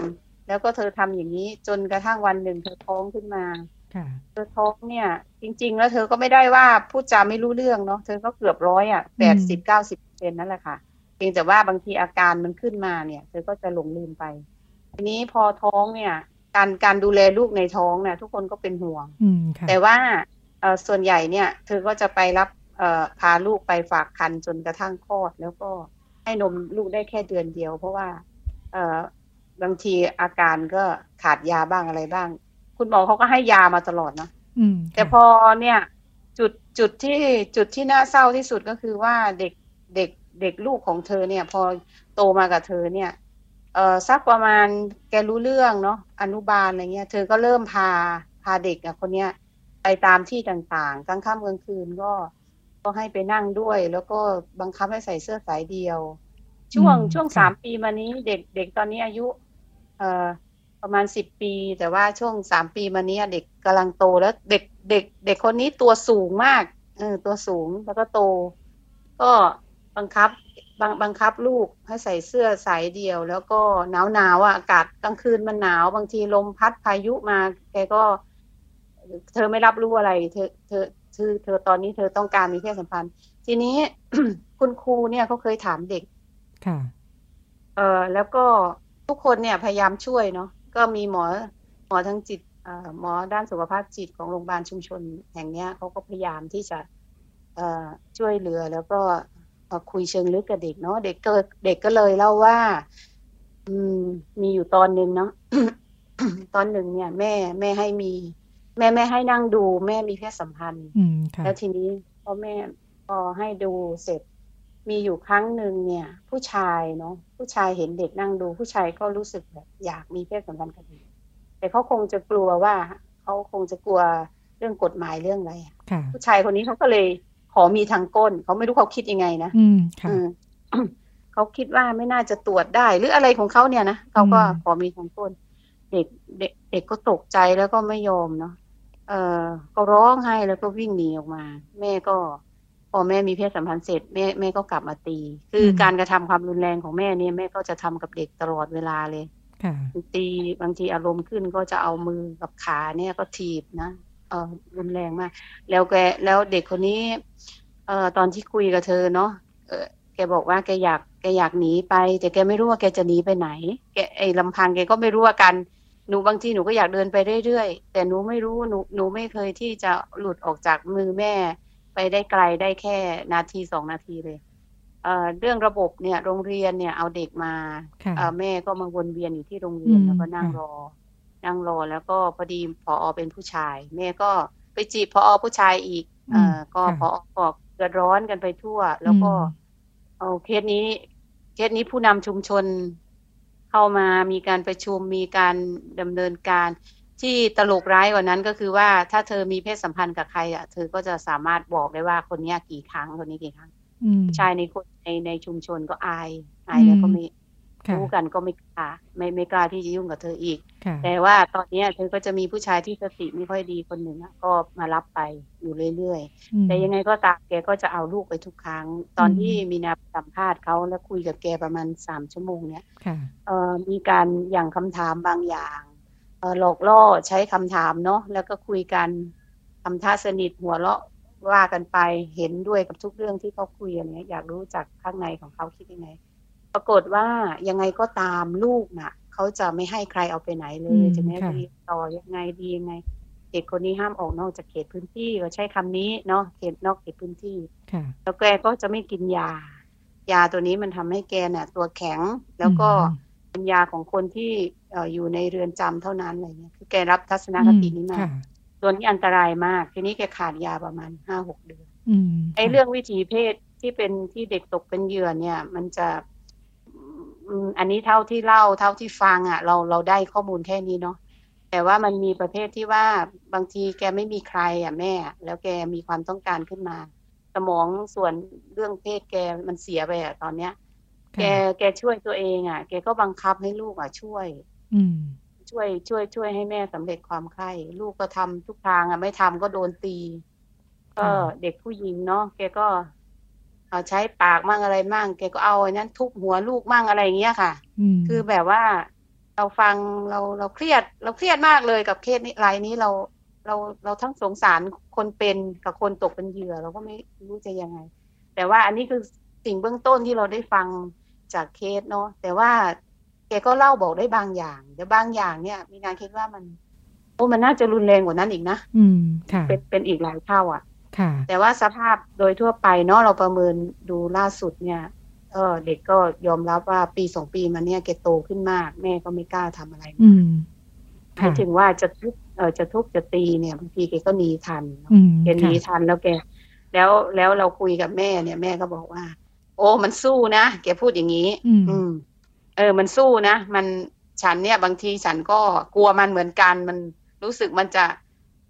แล้วก็เธอทำอย่างนี้จนกระทั่งวันหนึ่งเธอท้องขึ้นมาค่ะเธอท้องเนี่ย จริง ๆ แล้วเธอก็ไม่ได้ว่าพูดจาไม่รู้เรื่องเนาะเธอก็เกือบร้อยอะแปดสิบเก้าสิบเซนนั่นแหละค่ะเพียงแต่ว่าบางทีอาการมันขึ้นมาเนี่ย เธอก็จะหลงลืมไป ทีนี้พอท้องเนี่ย การการดูแลลูกในท้องเนี่ยทุกคนก็เป็นห่วงอืมค่ะแต่ว่าเอ่อส่วนใหญ่เนี่ย เธอก็จะไปรับเอ่อพาลูกไปฝากคันจนกระทั่งคลอด แล้วก็ให้นมลูกได้แค่เดือนเดียว เพราะว่าเอ่อบางทีอาการก็ขาดยาบ้างอะไรบ้าง คุณหมอเขาก็ให้ยามาตลอดเนาะอืมแต่พอเนี่ย จุดจุดที่จุดที่น่าเศร้าที่สุดก็คือว่าเด็กเด็กเด็กลูกของเธอเนี่ย พอโตมากับเธอเนี่ย เอ่อสักประมาณแกรู้เรื่องเนาะอนุบาลอะไรเงี้ย เธอก็เริ่มพาพาเด็กอะคนเนี้ยไปตามที่ต่างๆกลางค่ำกลางคืนก็ ก็ให้ไปนั่งด้วย แล้วก็บังคับให้ใส่เสื้อสายเดียว ช่วงอืมช่วงค่ะสามปีมานี้เด็กเด็กตอนนี้อายุ เอ่อประมาณสิบปี แต่ว่าช่วงสามปีมานี้เด็กกำลังโตแล้วเด็กเด็ก เด็กคนนี้ตัวสูงมากเออตัวสูงแล้วก็โต ก็บังคับ บังบังคับลูกให้ใส่เสื้อสายเดียว แล้วก็หนาวหนาวๆอะอากาศกลางคืนมันหนาวบางทีลมพัดพายุมา แกก็ เธอไม่รับรู้อะไร เธอเธอเธอเธอตอนนี้เธอต้องการมีเพศสัมพันธ์ ทีนี้คุณครูเนี่ยเขาเคยถามเด็ก ค่ะ เออแล้วก็ทุกคนเนี่ยพยายามช่วยเนาะก็มีหมอหมอทั้งจิตเอ่อหมอด้านสุขภาพจิตของโรงพยาบาลชุมชนแห่งเนี้ยเขาก็พยายามที่จะเอ่อช่วยเหลือแล้วก็เอ่อคุยเชิงลึกกับเด็กเนาะเด็กก็เด็กก็เลยเล่าว่า อืม มีอยู่ตอนหนึ่งเนาะตอนหนึ่งเนี่ย แม่ แม่ให้มี แม่แม่ให้นั่งดู แม่มีเพศสัมพันธ์อืมค่ะแล้วทีนี้พอแม่พอให้ดูเสร็จ มีอยู่ครั้งหนึ่งเนี่ย ผู้ชายเนาะผู้ชายเห็นเด็กนั่งดู ผู้ชายก็รู้สึกแบบ อยากมีเพศสัมพันธ์กับเด็กแต่เขาคงจะกลัวว่าเขาคงจะกลัวเรื่องกฎหมายเรื่องอะไรอะค่ะผู้ชายคนนี้เขาก็เลย ขอมีทางก้น เขาไม่รู้เขาคิดยังไงนะอืมค่ะเออเขาคิดว่าไม่น่าจะตรวจได้ หรืออะไรของเขาเนี่ยนะเขาก็อืมขอมีทางก้น เด็กเด็กเด็กก็ตกใจแล้วก็ไม่ยอมเนาะเออก็ร้องไห้แล้วก็วิ่งหนีออกมา แม่ก็พอแม่มีเพศสัมพันธ์เสร็จแม่แม่ก็กลับมาตี คืออมการกระทำความรุนแรงของแม่เนี่ยแม่ก็จะทำกับเด็กตลอดเวลาเลยค่ะตีบางทีอารมณ์ขึ้นก็จะเอามือกับขาเนี่ยก็ถีบนะ เออรุนแรงมาก แล้วแกแล้วเด็กคนนี้ เอ่อตอนที่คุยกับเธอเนาะเออแกบอกว่าแกอยากแกอยากหนีไป แต่แกไม่รู้ว่าแกจะหนีไปไหน แกไอ้ลำพังแกก็ไม่รู้ว่ากันหนูบางทีหนูก็อยากเดินไปเรื่อยๆ แต่หนูไม่รู้หนูหนูไม่เคยที่จะหลุดออกจากมือแม่ ไปได้ไกลได้แค่นาทีสองนาทีเลยเอ่อเรื่องระบบเนี่ย โรงเรียนเนี่ยเอาเด็กมาค่ะเอ่อแม่ก็มาวนเวียนอยู่ที่โรงเรียนอืมแล้วก็นั่งค่ะรอ นั่งรอแล้วก็พอดีพอเป็นผู้ชาย แม่ก็ไปจีบพอผู้ชายอีกเอ่อก็ค่ะพอก็เดือดร้อนกันไปทั่ว แล้วก็อืมเอาเคสนี้ เคสนี้ผู้นำชุมชนเข้ามามีการประชุมมีการดำเนินการที่ตลกร้ายกว่านั้นก็คือว่าถ้าเธอมีเพศสัมพันธ์กับใครอะเธอก็จะสามารถบอกได้ว่าคนเนี้ยกี่ครั้งคนนี้กี่ครั้งอืมชายในคนในในชุมชนก็อายอายแล้วก็ไม่ค่ะ รู้กันก็ไม่กล้าไม่ไม่กล้าที่จะยุ่งกับเธออีกค่ะแต่ว่าตอนเนี้ยเธอก็จะมีผู้ชายที่สติไม่ค่อยดีคนหนึ่งอะก็มารับไปอยู่เรื่อยๆอืมแต่ยังไงก็ตามแกก็จะเอาลูกไปทุกครั้ง ตอนอืมที่มีนาสัมภาษณ์เขาแล้วคุยกับแกประมาณสามชั่วโมงเนี่ยค่ะเอ่อมีการอย่างคำถามบางอย่างเอ่อหลอกล่อใช้คำถามเนาะแล้วก็คุยกันทำท่าสนิทหัวเราะว่ากันไปเห็นด้วยกับทุกเรื่องที่เขาคุยอะไรเงี้ยอยากรู้จากข้างในของเขาคิดยังไง ปรากฏว่ายังไงก็ตามลูกน่ะเขาจะไม่ให้ใครเอาไปไหนเลอืยมจะแม้ค่ะเรียนต่อยังไงดียังไงเด็กคนนี้ห้ามออกนอกจากเขตพื้นที่ก็ใช้คำนี้เนาะเขตนอกเขตพื้นที่ค่ะแล้วแกก็จะไม่กินยา ยาตัวนี้มันทำให้แกเนี่ยตัวแข็งแล้วก็เป็นยาของคนที่อยู่ในเรือนจำเท่านั้นอะไรเงี้ยคือแกรับทัศนคตินี้มาตัวนี้อันตรายมาก ทีนี้แกขาดยาประมาณห้าหกเดือนไอ้เรื่องวิถีเพศที่เป็นที่เด็กตกเป็นเหยื่อเนี่ย มันจะ อันนี้เท่าที่เล่าเท่าที่ฟังอะ เราเราได้ข้อมูลแค่นี้เนาะแต่ว่ามันมีประเภทที่ว่าบางทีแกไม่มีใครอะแม่ แล้วแกมีความต้องการขึ้นมา สมองส่วนเรื่องเพศแกมันเสียไปอะตอนเนี้ย แกแกช่วยตัวเองอะ แกก็บังคับให้ลูกอะช่วย อืช่วยช่วยช่วยให้แม่สำเร็จความใคร่ลูกก็ทำทุกทางอะไม่ทำก็โดนตี ก็เด็กผู้หญิงเนาะแกก็ เอาใช้ปากมั่งอะไรมั่งแกก็เอาไอ้นั้นทุบหัวลูกมั่งอะไรเงี้ยค่ะคือแบบว่าเราฟังเราเราเครียดเราเครียดมากเลยกับเคสนี้รายนี้เราเราเราทั้งสงสารคนเป็นกับคนตกเป็นเหยื่อ เราก็ไม่รู้จะยังไง แต่ว่าอันนี้คือสิ่งเบื้องต้นที่เราได้ฟังจากเคสเนาะแต่ว่าแกก็เล่าบอกได้บางอย่างแต่บางอย่างเนี่ย มีนาคิดว่ามันโอ้มันน่าจะรุนแรงกว่านั้นอีกนะอืมค่ะเป็นเป็นอีกหลายเท่าอะค่ะ แต่ว่าสภาพโดยทั่วไปเนาะเราประเมินดูล่าสุดเนี่ยเออเด็กก็ยอมรับว่าปีสองปีมาเนี่ยแกโตขึ้นมาก แม่ก็ไม่กล้าทำอะไรอืมหมายถึงว่าจะทุบเออจะทุบจะตีเนี่ยบางทีแกก็หนีทันแกหนีทันแล้วแก แล้วแล้วเราคุยกับแม่เนี่ยแม่ก็บอกว่า โอ้มันสู้นะแกพูดอย่างนี้ อืม เออ มันสู้นะมันฉันเนี่ยบางทีฉันก็กลัวมันเหมือนกันมันรู้สึกมันจะ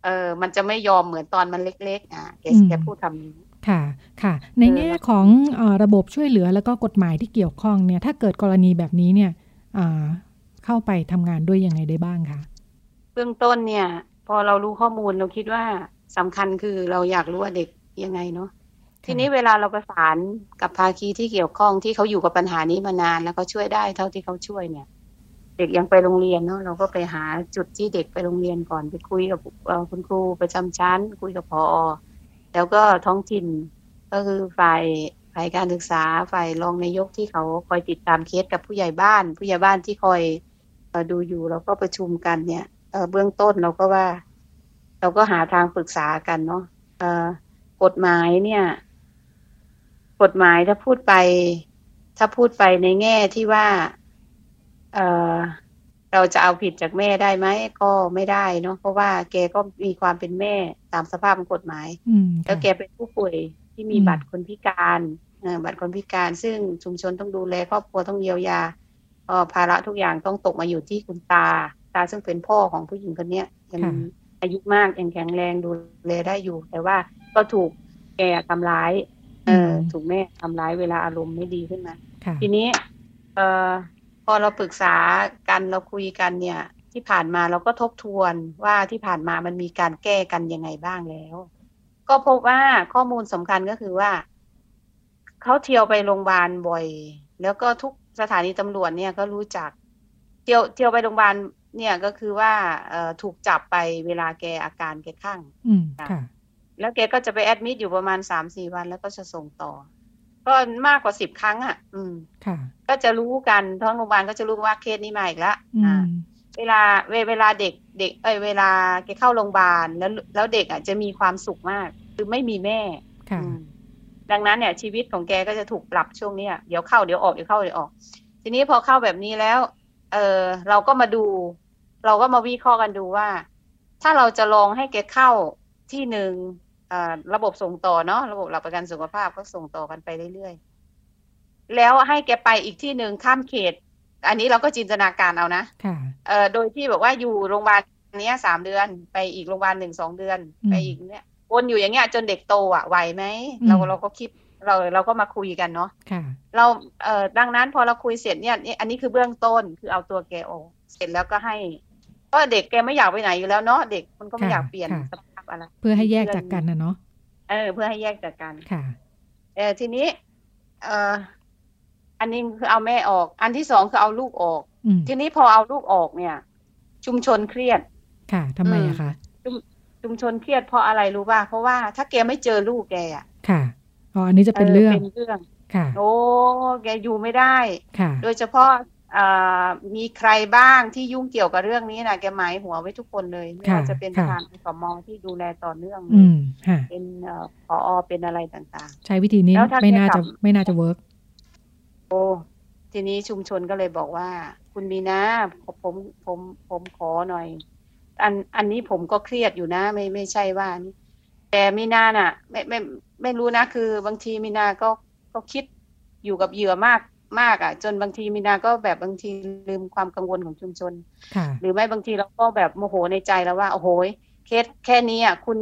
เออมันจะไม่ยอมเหมือนตอนมันเล็ก ๆ อะแกแกพูดคำนี้ค่ะ ค่ะ ในแง่ของอระบบช่วยเหลือแล้วก็กฎหมายที่เกี่ยวข้องเนี่ย ถ้าเกิดกรณีแบบนี้เนี่ยเข้าไปทำงานด้วยยังไงได้บ้างคะ เบื้องต้นเนี่ย พอเรารู้ข้อมูลเราคิดว่าสำคัญคือเราอยากรู้ว่าเด็กยังไงเนาะ ทีนี้เวลาเราประสานกับภาคีที่เกี่ยวข้องที่เขาอยู่กับปัญหานี้มานาน แล้วก็ช่วยได้เท่าที่เขาช่วยเนี่ย เด็กยังไปโรงเรียนเนาะเราก็ไปหาจุดที่เด็กไปโรงเรียนก่อนไปคุยกับคุณครูประจำชั้น คุยกับพอแล้วก็ท้องถิ่นก็คือฝ่ายฝ่ายการศึกษาฝ่ายรองนายกที่เขาคอยติดตามเคสกับผู้ใหญ่บ้าน ผู้ใหญ่บ้านที่คอยดูอยู่เราก็ประชุมกันเนี่ยเบื้องต้นเราก็ว่า เราก็หาทางปรึกษากันเนาะกฎหมายเนี่ย กฎหมายถ้าพูดไป ถ้าพูดไปในแง่ที่ว่า เออเราจะเอาผิดจากแม่ได้ไหมก็ไม่ได้เนาะเพราะว่าแกก็มีความเป็นแม่ตามสภาพของกฎหมายแล้วแกเป็นผู้ป่วยที่มีบัตรคนพิการบัตรคนพิการ ซึ่งชุมชนต้องดูแลครอบครัวต้องเยียวยาภาระทุกอย่างต้องตกมาอยู่ที่คุณตา ตาซึ่งเป็นพ่อของผู้หญิงคนนี้ยังอายุมากยังแข็งแรงดูแลได้อยู่ แต่ว่าก็ถูกแกทำร้าย เออถูกแม่ทำร้ายเวลาอารมณ์ไม่ดีขึ้นมาทีนี้ เออ พอเราปรึกษากันเราคุยกันเนี่ย ที่ผ่านมาเราก็ทบทวนว่าที่ผ่านมามันมีการแก้กันยังไงบ้างแล้ว ก็พบว่าข้อมูลสำคัญก็คือว่าเขาเที่ยวไปโรงพยาบาลบ่อย แล้วก็ทุกสถานีตำรวจเนี่ยก็รู้จัก เที่ยวเที่ยวไปโรงพยาบาลเนี่ยก็คือว่าเอถูกจับไปเวลาแกอาการแกข้างแล้วแกก็จะไปแอดมิดอยู่ประมาณสามสี่วันแล้วก็จะส่งต่อ ก็มากกว่าสิบครั้ง อะ อืมค่ะ ก็จะรู้กันท้องโรงพยาบาลก็จะรู้ว่าเคสนี้มาอีกแล้วอ่าเวลาเวลาเด็กเด็กเอ้ยเวลาแกเข้าโรงพยาบาลแล้วแล้วเด็กอะจะมีความสุขมาก คือไม่มีแม่ค่ะดังนั้นเนี่ย ชีวิตของแกก็จะถูกปรับช่วงนี้เดี๋ยวเข้าเดี๋ยวออกเดี๋ยวเข้าเดี๋ยวออก ทีนี้พอเข้าแบบนี้แล้ว เออเราก็มาดู เราก็มาวิเคราะห์กันดูว่า ถ้าเราจะลองให้แกเข้าที่หนึ่ง ระบบส่งต่อเนาะระบบหลักประกันสุขภาพก็ส่งต่อกันไปเรื่อยๆ แล้วให้แกไปอีกที่หนึ่งข้ามเขต อันนี้เราก็จินตนาการเอานะเอ่อโดยที่บอกว่าอยู่โรงพยาบาลนี้สามเดือน ไปอีกโรงพยาบาลหนึ่งสองเดือน ไปอีกเนี้ยวนอยู่อย่างเงี้ยจนเด็กโตอะไหวไหมเราเราก็คิดเราเราก็มาคุยกันเนาะเราเอ่อดังนั้นพอเราคุยเสร็จเนี่ยอันนี้คือเบื้องต้นคือเอาตัวแกออกเสร็จแล้วก็ให้ก็เด็กแกไม่อยากไปไหนอยู่แล้วเนาะเด็กมันก็ไม่อยากเปลี่ยนสภาพอะไร เพื่อให้แยกจากกันนะเนาะเออ เพื่อให้แยกจากกันค่ะ เออทีนี้ เอออันนี้คือเอาแม่ออก อันที่สองคือเอาลูกออก ทีนี้พอเอาลูกออกเนี่ย ชุมชนเครียด ค่ะทำไมอะคะชุมชุมชนเครียดเพราะอะไรรู้ป่ะเพราะว่าถ้าแกไม่เจอลูกแกอะค่ะอ๋ออันนี้จะเป็นเรื่องเป็นเรื่องค่ะ โอ้แกอยู่ไม่ได้ ค่ะ โดยเฉพาะ มีใครบ้างที่ยุ่งเกี่ยวกับเรื่องนี้นะแกหมายหัวไว้ทุกคนเลยไม่ว่าจะเป็นประธานสมองที่ดูแลต่อเนื่องเป็นพอเป็นอะไรต่างๆ ใช้วิธีนี้ไม่น่าจะไม่น่าจะเวิร์กโอ้ทีนี้ชุมชนก็เลยบอกว่า คุณมีนาผมผมผมขอหน่อย อันอันนี้ผมก็เครียดอยู่นะ ไม่ไม่ใช่ว่านี่แต่มีนาน่ะ ไม่ไม่ไม่รู้นะคือบางทีมีนาก็ก็คิดอยู่กับเหยื่อมาก มากอะ จนบางทีมีนาก็แบบบางทีลืมความกังวลของชุมชนค่ะหรือไม่บางทีเราก็แบบโมโหในใจแล้วว่า โอ้โหเคสแค่นี้อะคุณ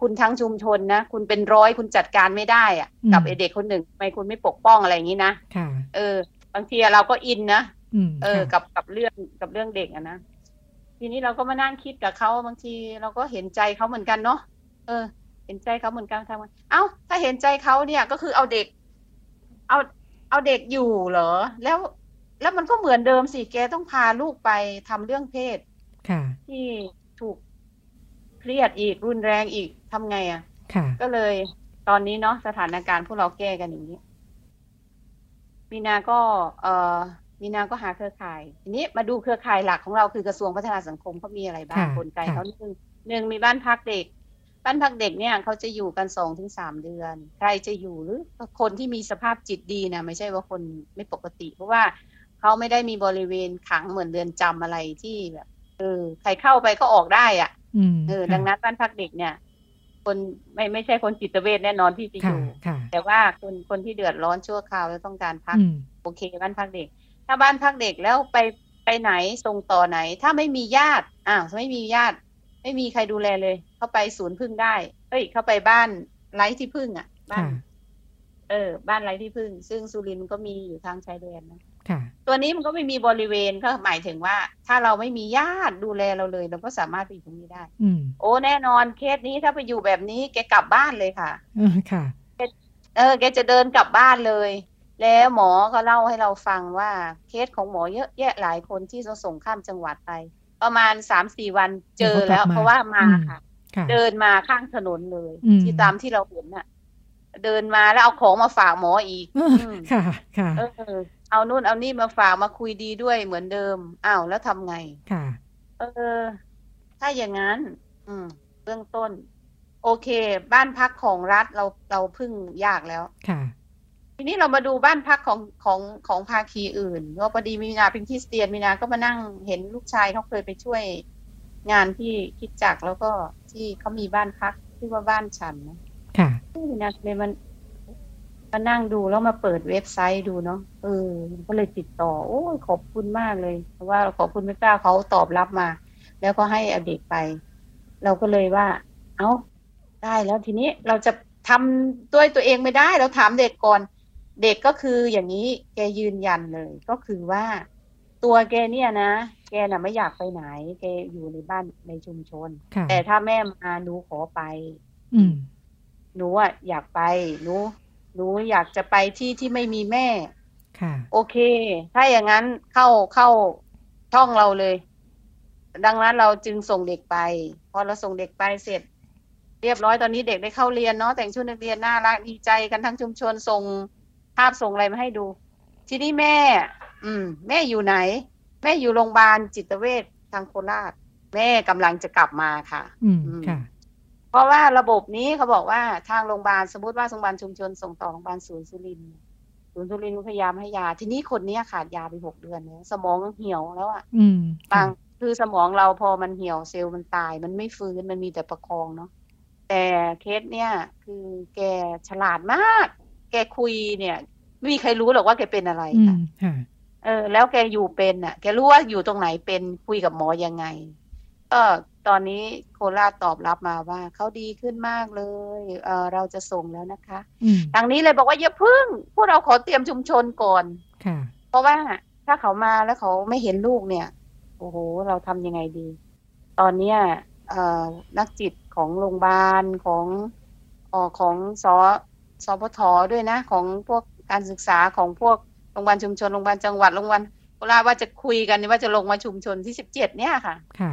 คุณทั้งชุมชนนะ คุณเป็นร้อยคุณจัดการไม่ได้อะอืมกับไอเด็กคนหนึ่งทำไมคุณไม่ปกป้องอะไรอย่างนี้นะค่ะเออ บางทีเราก็อินนะอืมเออค่ะกับกับเรื่องกับเรื่องเด็กอะนะทีนี้เราก็มานั่งคิดกับเขาบางทีเราก็เห็นใจเขาเหมือนกันเนาะเออ เห็นใจเขาเหมือนกันทำไงเอ้าถ้าเห็นใจเขาเนี่ยก็คือเอาเด็ก เอา เอาเด็กอยู่เหรอ แล้วแล้วมันก็เหมือนเดิมสิแกต้องพาลูกไปทำเรื่องเพศ ค่ะ ที่ถูกเครียดอีกรุนแรงอีกทำไงอะ่ะ ค่ะ ก็เลยตอนนี้เนาะสถานการณ์พวกเราแก้กันอย่างนี้มีนาก็ เอ่อมีนาก็หาเครือข่ายทีนี้มาดูเครือข่ายหลักของเราคือกระทรวงพัฒนาสังคมเขามีอะไรบ้างค่ะกลไกค่ะเขาหนึ่งหนึ่งมีบ้านพักเด็ก บ้านพักเด็กเนี่ยเขาจะอยู่กันสองถึงสามเดือน ใครจะอยู่หรือคนที่มีสภาพจิตดีนะไม่ใช่ว่าคนไม่ปกติ เพราะว่าเขาไม่ได้มีบริเวณขังเหมือนเรือนจำอะไรที่แบบเออใครเข้าไปก็ออกได้อะอืมเออค่ะดังนั้นบ้านพักเด็กเนี่ย คนไม่ไม่ใช่คนจิตเวชแน่นอนที่จะอค่ะยู่ค่ะแต่ว่าคนคนที่เดือดร้อนชั่วคราวแล้วต้องการพักอืมโอเค บ้านพักเด็ก ถ้าบ้านพักเด็กแล้วไปไปไหนส่งต่อไหน ถ้าไม่มีญาติอ้าวไม่มีญาติ ไม่มีใครดูแลเลย เข้าไปศูนย์พึ่งได้ เอ้ย เข้าไปบ้านไร้ที่พึ่งอะ บ้านค่ะเออ บ้านไร้ที่พึ่ง ซึ่งสุรินทร์ก็มีอยู่ทางชายแดนนะค่ะตัวนี้มันก็ไม่มีบริเวณก็หมายถึงว่า ถ้าเราไม่มีญาติดูแลเราเลย เราก็สามารถไปอยู่ตรงนี้ได้อืมโอ้แน่นอนเคสนี้ถ้าไปอยู่แบบนี้แกกลับบ้านเลยค่ะเออค่ะเออ แกจะเดินกลับบ้านเลย แล้วหมอก็เล่าให้เราฟังว่าเคสของหมอเยอะแยะหลายคนที่เราส่งข้ามจังหวัดไป ประมาณสามสี่วันเจอแล้วแล้วก็กลับมาเพราะว่ามาอืมค่ะค่ะ เดินมาข้างถนนเลยอืมที่ตามที่เราเห็นน่ะ เดินมาแล้วเอาของมาฝากหมออีกเอออืมค่ะ ค่ะเออเอานู่นเอานี่มาฝากมาคุยดีด้วยเหมือนเดิมอ้าวแล้วทำไงค่ะ เออ ถ้าอย่างนั้น อืม เบื้องต้น โอเค บ้านพักของรัฐเราเราพึ่งยากแล้วค่ะ ทีนี้เรามาดูบ้านพักของของของภาคีอื่นว่าพอดีมีนาเป็นคริสเตียนมีนาก็มานั่งเห็นลูกชายเขาเคยไปช่วยงานที่คริดจักรแล้วก็ที่เขามีบ้านพักที่ว่าบ้านฉันนะค่ะมีนาเลยมันมานั่งดูแล้วมาเปิดเว็บไซต์ดูเนาะเออ ก็เลยติดต่อ โอ้ยขอบคุณมากเลยเพราะว่าขอบคุณพระเจ้าเขาตอบรับมา แล้วก็ให้เอาเด็กไป เราก็เลยว่า เอ้าได้แล้วทีนี้เราจะทำด้วยตัวเองไม่ได้ เราถามเด็กก่อน เด็กก็คืออย่างนี้แกยืนยันเลย ก็คือว่า ตัวแกเนี่ยนะ แกน่ะไม่อยากไปไหน แกอยู่ในบ้านในชุมชนค่ะแต่ถ้าแม่มาหนูขอไป อืมหนูอะอยากไปหนูหนูอยากจะไปที่ที่ไม่มีแม่ค่ะโอเค ถ้าอย่างนั้นเข้าเข้าช่องเราเลย ดังนั้นเราจึงส่งเด็กไปพอเราส่งเด็กไปเสร็จ เรียบร้อยตอนนี้เด็กได้เข้าเรียนเนาะแต่งชุดนักเรียนน่ารักดีใจกันทั้งชุมชนส่ง ภาพส่งอะไรมาให้ดู ทีนี้แม่ อืม แม่อยู่ไหน แม่อยู่โรงพยาบาลจิตเวชทางโคราช แม่กำลังจะกลับมาค่ะอืมอืมค่ะ เพราะว่าระบบนี้เขาบอกว่าทางโรงพยาบาลสมมติว่าโรงพยาบาลชุมชนส่งต่อโรงพยาบาลศูนย์สุรินทร์ศูนย์สุรินทร์ก็พยายามให้ยา ทีนี้คนเนี้ยขาดยาไปหกเดือนแล้วสมองเหี่ยวแล้วอะอืมบาค่ะงคือสมองเราพอมันเหี่ยวเซลล์มันตาย มันไม่ฟื้นมันมีแต่ประคองเนาะแต่เคสเนี่ย คือแกฉลาดมาก แกคุยเนี่ยไม่มีใครรู้หรอกว่าแกเป็นอะไรอืค่ะมค่ะเออ แล้วแกอยู่เป็นอะ แกรู้ว่าอยู่ตรงไหนเป็นคุยกับหมอยังไงก็ตอนนี้โคราชตอบรับมาว่าเขาดีขึ้นมากเลยเออเราจะส่งแล้วนะคะอืมทางนี้เลยบอกว่าอย่าพึ่ง พวกเราขอเตรียมชุมชนก่อนค่ะเพราะว่าถ้าเขามาแล้วเขาไม่เห็นลูกเนี่ย โอ้โห เราทำยังไงดี ตอนเนี้ยเอ่อนักจิตของโรงพยาบาลของเออของส สพทด้วยนะ ของพวกการศึกษาของพวกโรงพยาบาลชุมชนโรงพยาบาลจังหวัดโรงพยาบาลโคราชว่าจะคุยกันว่าจะลงมาชุมชนที่สิบเจ็ดเนี่ยค่ะ ค่ะ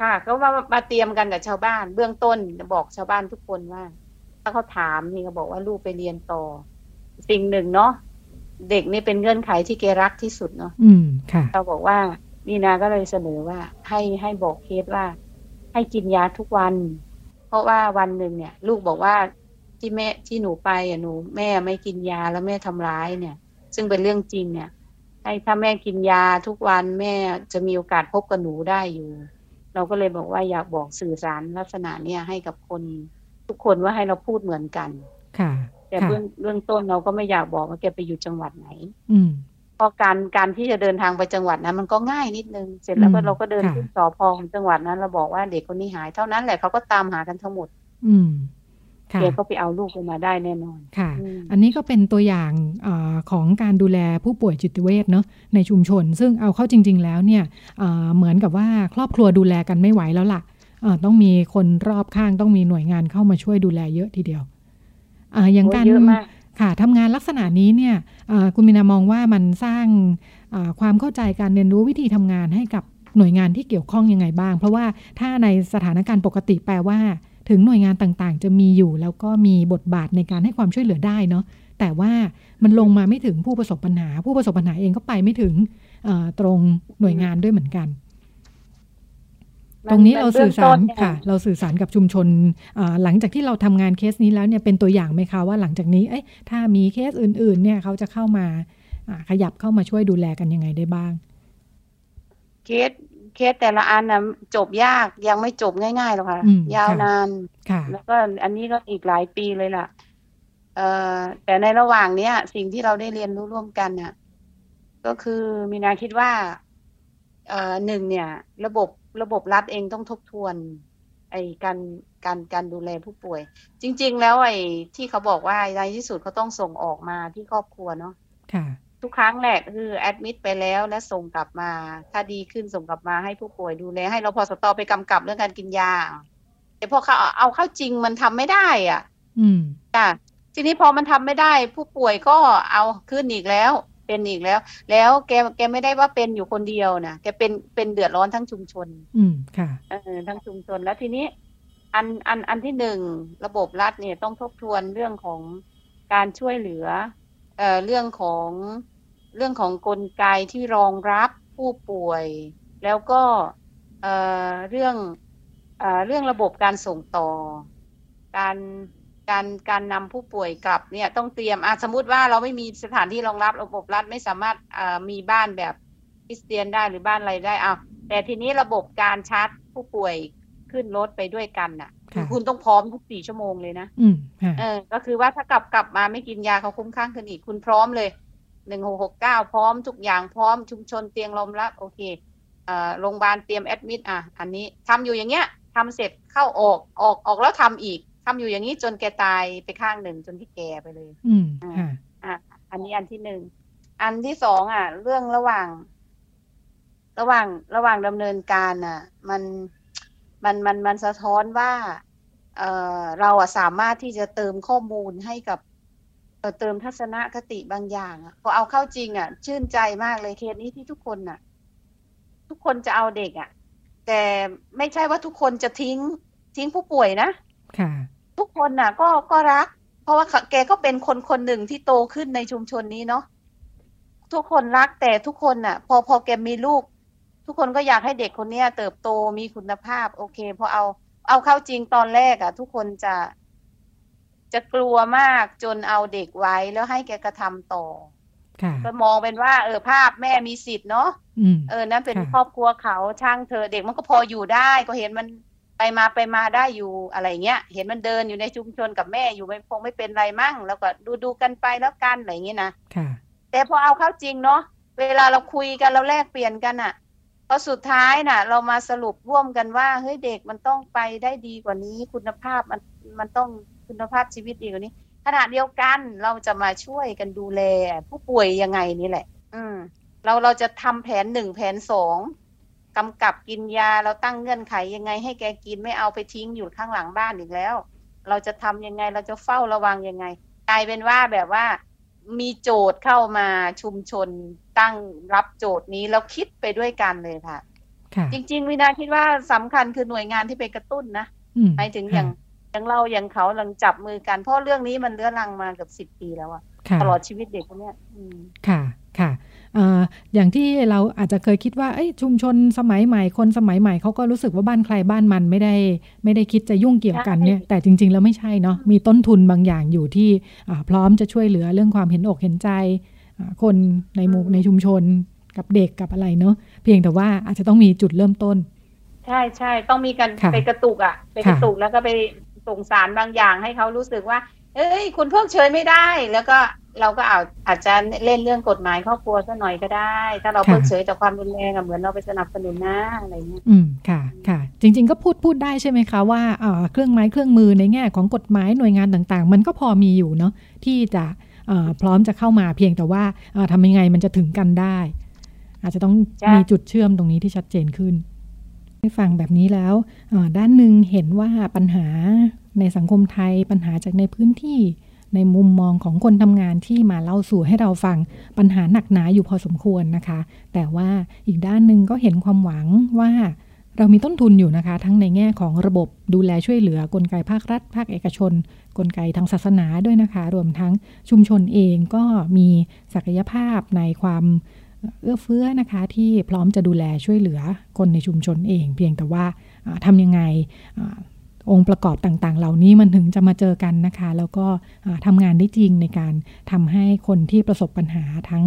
ค่ะ ก็มามาเตรียมกันกับชาวบ้าน เบื้องต้นบอกชาวบ้านทุกคนว่า ถ้าเขาถามนี่ก็บอกว่าลูกไปเรียนต่อ สิ่งหนึ่งเนาะเด็กนี่เป็นเงื่อนไขที่แกรักที่สุดเนาะอืมค่ะเราบอกว่ามีนาก็เลยเสนอว่า ให้ให้บอกเคสว่า ให้กินยาทุกวัน เพราะว่าวันหนึ่งเนี่ย ลูกบอกว่า ที่แม่ที่หนูไปอะหนู แม่ไม่กินยาแล้วแม่ทำร้ายเนี่ย ซึ่งเป็นเรื่องจริงเนี่ยให้ถ้าแม่กินยาทุกวันแม่จะมีโอกาสพบกับหนูได้อยู่ เราก็เลยบอกว่าอยากบอกสื่อสารลักษณะเนี่ยให้กับคน ทุกคนว่าให้เราพูดเหมือนกัน ค่ะ แต่เบื้องเบื้องต้นเราก็ไม่อยากบอกว่าแกไปอยู่จังหวัดไหน อืมเพราะการการที่จะเดินทางไปจังหวัดนั้นมันก็ง่ายนิดนึง เสร็จแล้วก็อืมเราก็เดินค่ะขึ้นสพของจังหวัดนั้นเราบอกว่าเด็กคนนี้หายเท่านั้นแหละเขาก็ตามหากันทั้งหมด อืมค่ะ แกก็ไปเอาลูกไปมาได้แน่นอนค่ะอืมอันนี้ก็เป็นตัวอย่างอาของการดูแลผู้ป่วยจิตเวชเนาะในชุมชน ซึ่งเอาเข้าจริง ๆ แล้วเนี่ยอ่าเหมือนกับว่าครอบครัวดูแลกันไม่ไหวแล้วล่ะอ่าต้องมีคนรอบข้างต้องมีหน่วยงานเข้ามาช่วยดูแลเยอะทีเดียวอาอย่างโอ้การเยอะมากค่ะทำงานลักษณะนี้เนี่ยอ่าคุณมินามองว่ามันสร้างอ่าความเข้าใจการเรียนรู้วิธีทำงานให้กับหน่วยงานที่เกี่ยวข้องยังไงบ้าง เพราะว่าถ้าในสถานการณ์ปกติแปลว่า ถึงหน่วยงานต่างๆ จะมีอยู่แล้วก็มีบทบาทในการให้ความช่วยเหลือได้เนาะแต่ว่ามันลงมาไม่ถึงผู้ประสบปัญหา ผู้ประสบปัญหาเองก็ไปไม่ถึงเอ่อตรงหน่วยงานด้วยเหมือนกัน ตรงนี้เราสื่อสารมันเป็นเบื้องต้นเนี่ยค่ะ เราสื่อสารกับชุมชนอ่าหลังจากที่เราทำงานเคสนี้แล้วเนี่ยเป็นตัวอย่างไหมคะว่าหลังจากนี้เอ้ยถ้ามีเคสอื่น ๆ เนี่ยเขาจะเข้ามาอ่าขยับเข้ามาช่วยดูแลกันยังไงได้บ้าง เคส เคสแต่ละอันนะจบยากยังไม่จบง่ายๆหรอกค่ะอืมยาวค่ะนานค่ะแล้วก็อันนี้ก็อีกหลายปีเลยล่ะ เอ่อแต่ในระหว่างเนี้ย สิ่งที่เราได้เรียนรู้ร่วมกันน่ะ ก็คือมีนาคิดว่า เอ่อหนึ่งเนี่ย ระบบระบบรัฐเองต้องทบทวน ไอ้การการการดูแลผู้ป่วย จริง ๆ แล้วไอ้ที่เขาบอกว่าในที่สุดเขาต้องส่งออกมาที่ครอบครัวเนาะค่ะ ทุกครั้งแหละคือแอดมิดไปแล้วและส่งกลับมา ถ้าดีขึ้นส่งกลับมาให้ผู้ป่วยดูแลให้รพสตไปกำกับเรื่องการกินยาแต่พอเขาเอาเข้าจริงมันทำไม่ได้ อะ อืมจ้ะทีนี้พอมันทำไม่ได้ ผู้ป่วยก็เอาขึ้นอีกแล้ว เป็นอีกแล้ว แล้วแกแกไม่ได้ว่าเป็นอยู่คนเดียวนะแกเป็นเป็นเดือดร้อนทั้งชุมชน อืมค่ะเออทั้งชุมชนแล้วทีนี้ อันอันอันที่หนึ่งระบบรัฐเนี่ยต้องทบทวนเรื่องของการช่วยเหลือ เอ่อเรื่องของ เรื่องของกลไกที่รองรับผู้ป่วย แล้วก็เอ่อเรื่องเอ่อเรื่องระบบการส่งต่อ การการการนำผู้ป่วยกลับเนี่ยต้องเตรียมอะสมมติว่าเราไม่มีสถานที่รองรับระบบรัฐไม่สามารถเอ่อมีบ้านแบบคริสเตียนได้หรือบ้านอะไรได้เอาแต่ทีนี้ระบบการชาร์จผู้ป่วยขึ้นรถไปด้วยกันน่ะคือค่ะคุณต้องพร้อมทุกสี่ชั่วโมงเลยนะอืมค่ะเออ ก็คือว่าถ้ากลับกลับมาไม่กินยาเขาคุ้มข้างขึ้นอีก คุณพร้อมเลย หนึ่งหกหกเก้าพร้อมทุกอย่างพร้อมชุมชนเตียงรองรับโอเคเอ่อโรงพยาบาลเตรียมแอดมิดอะอันนี้ทำอยู่อย่างเงี้ยทำเสร็จเข้าออกออกออกแล้วทำอีกทำอยู่อย่างนี้จนแกตายไปข้างหนึ่งจนที่แกไปเลย อืมค่ะอะอันนี้อันที่หนึ่งอันที่สองอะ เรื่องระหว่าง ระหว่างระหว่างดำเนินการอะ มันมันมันมันสะท้อนว่า เอ่อเราอะสามารถที่จะเติมข้อมูลให้กับ เอ่อเติมทัศนคติบางอย่างอะพอเอาเข้าจริงอะชื่นใจมากเลยเคสนี้ที่ทุกคนอะทุกคนจะเอาเด็กอะแต่ไม่ใช่ว่าทุกคนจะทิ้งทิ้งผู้ป่วยนะค่ะ ทุกคนน่ะ ก็ก็รัก เพราะว่าเขาแกก็เป็นคนคนหนึ่งที่โตขึ้นในชุมชนนี้เนาะทุกคนรักแต่ทุกคนน่ะ พอพอแกมีลูก ทุกคนก็อยากให้เด็กคนเนี้ย เติบโตมีคุณภาพ โอเคพอเอา เอาเข้าจริงตอนแรกอะทุกคนจะ จะกลัวมากจนเอาเด็กไว้แล้วให้แกกระทำต่อค่ะก็มองเป็นว่า เออภาพแม่มีสิทธิ์เนาะอืมเออนั่นเป็นค่ะครอบครัวเขาช่างเธอเด็กมันก็พออยู่ได้ ก็เห็นมันไปมาไปมาได้อยู่อะไรเงี้ย เห็นมันเดินอยู่ในชุมชนกับแม่อยู่ไม่คงไม่เป็นไรมั่ง แล้วก็ดูดูกันไปแล้วกันอะไรเงี้ยนะค่ะแต่พอเอาเข้าจริงเนาะเวลาเราคุยกันเราแลกเปลี่ยนกันอะพอสุดท้ายน่ะ เรามาสรุปร่วมกันว่าเฮ้ยเด็กมันต้องไปได้ดีกว่านี้ คุณภาพมันมันต้อง คุณภาพชีวิตดีกว่านี้ ขณะเดียวกันเราจะมาช่วยกันดูแล ผู้ป่วยยังไงนี่แหละ อืม เราเราจะทำแผนหนึ่งแผนสองกำกับกินยาเราตั้งเงื่อนไขยังไง ให้แกกินไม่เอาไปทิ้งอยู่ข้างหลังบ้านอีกแล้ว เราจะทำยังไงเราจะเฝ้าระวังยังไง กลายเป็นว่าแบบว่ามีโจทย์เข้ามาชุมชนตั้งรับโจทย์นี้แล้วคิดไปด้วยกันเลยค่ะค่ะจริง ๆ วินาคิดว่าสำคัญคือหน่วยงานที่ไปกระตุ้นนะอืมหมายถึงอย่างอ ย่างเราอย่างเขาลังจับมือกันเพราะเรื่องนี้มันเลื้อรังมาเกือบสิบ10ปีแล้วอะค่ะตลอดชีวิตเด็กคนเนี้ยอืมค่ะค่ะเอ่ออย่างที่เราอาจจะเคยคิดว่าเอ้ยชุมชนสมัยใหม่คนสมัยใหม่เขาก็รู้สึกว่าบ้านใครบ้านมันไม่ได้ ไม่ได้คิดจะยุ่งเกี่ยวกันเนี่ยแต่จริง ๆ แล้วไม่ใช่เนาะมีต้นทุนบางอย่างอยู่ที่อ่าพร้อมจะช่วยเหลือเรื่องความเห็นอกเห็นใจ คนในหมู่ในชุมชนกับเด็กกับอะไรเนาะเพียงแต่ว่าอาจจะต้องมีจุดเริ่มต้น ใช่ใช่ต้องมีกันไปกระตุกอะ ไปกระตุกแล้วก็ไป ส่งสารบางอย่างให้เขารู้สึกว่า เอ้ย คุณเพิกเฉยไม่ได้ แล้วก็เราก็อาจอาจจะเล่นเรื่องกฎหมายครอบครัวซะหน่อยก็ได้ ถ้าเราเพิกเฉยต่อความรุนแรงเหมือนเราไปสนับสนุนนะอะไรเงี้ยอืมค่ะค่ะ จริง ๆ ก็พูดพูดได้ใช่ไหมคะว่าเอ่อเครื่องไม้เครื่องมือในแง่ของกฎหมายหน่วยงานต่างๆ มันก็พอมีอยู่เนาะที่จะพร้อมจะเข้ามาเพียงแต่ว่าทำยังไงมันจะถึงกันได้ อาจจะต้องมีจุดเชื่อมตรงนี้ที่ชัดเจนขึ้น ให้ฟังแบบนี้แล้ว ด้านหนึ่งเห็นว่าปัญหาในสังคมไทยปัญหาจากในพื้นที่ในมุมมองของคนทำงานที่มาเล่าสู่ให้เราฟังปัญหาหนักหนาอยู่พอสมควรนะคะ แต่ว่าอีกด้านหนึ่งก็เห็นความหวังว่าเรามีต้นทุนอยู่นะคะ ทั้งในแง่ของระบบดูแลช่วยเหลือกลไกภาครัฐ ภาคเอกชน กลไกทางศาสนาด้วยนะคะ รวมทั้งชุมชนเองก็มีศักยภาพในความ เอื้อเฟื้อนะคะที่พร้อมจะดูแลช่วยเหลือคนในชุมชนเอง เพียงแต่ว่าทำยังไงองค์ประกอบต่างๆ เหล่านี้มันถึงจะมาเจอกันนะคะ แล้วก็ทำงานได้จริงในการทำให้คนที่ประสบปัญหาทั้ง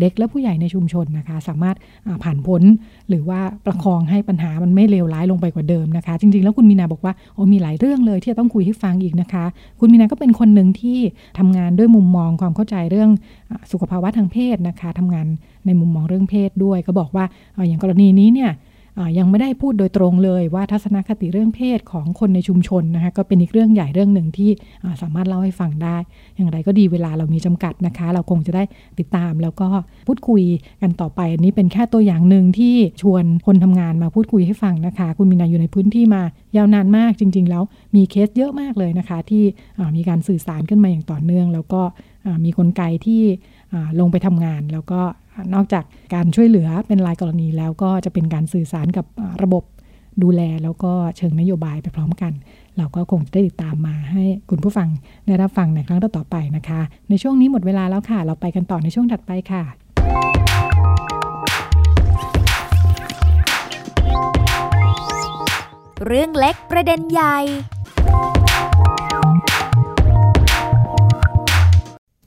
เด็กและผู้ใหญ่ในชุมชนนะคะ สามารถผ่านพ้นหรือว่าประคองให้ปัญหามันไม่เลวร้ายลงไปกว่าเดิมนะคะ จริงๆ แล้วคุณมีนาบอกว่าโอ้มีหลายเรื่องเลยที่จะต้องคุยให้ฟังอีกนะคะ คุณมีนาก็เป็นคนหนึ่งที่ทำงานด้วยมุมมองความเข้าใจเรื่องสุขภาวะทางเพศนะคะทำงานในมุมมองเรื่องเพศด้วย ก็บอกว่าอย่างกรณีนี้เนี่ย ยังไม่ได้พูดโดยตรงเลยว่าทัศนคติเรื่องเพศของคนในชุมชนนะคะก็เป็นอีกเรื่องใหญ่เรื่องหนึ่งที่สามารถเล่าให้ฟังได้ อย่างไรก็ดีเวลาเรามีจำกัดนะคะ เราคงจะได้ติดตามแล้วก็พูดคุยกันต่อไปอันนี้เป็นแค่ตัวอย่างหนึ่งที่ชวนคนทำงานมาพูดคุยให้ฟังนะคะ คุณมีนาอยู่ในพื้นที่มายาวนานมากจริง ๆ แล้วมีเคสเยอะมากเลยนะคะ ที่มีการสื่อสารขึ้นมาอย่างต่อเนื่อง แล้วก็มีกลไกที่ ลงไปทำงาน แล้วก็นอกจากการช่วยเหลือเป็นรายกรณีแล้วก็จะเป็นการสื่อสารกับระบบดูแลแล้วก็เชิงนโยบายไปพร้อมกัน เราก็คงจะได้ติดตามมาให้คุณผู้ฟังได้รับฟังในครั้งต่อไปนะคะ ในช่วงนี้หมดเวลาแล้วค่ะ เราไปกันต่อในช่วงถัดไปค่ะ เรื่องเล็กประเด็นใหญ่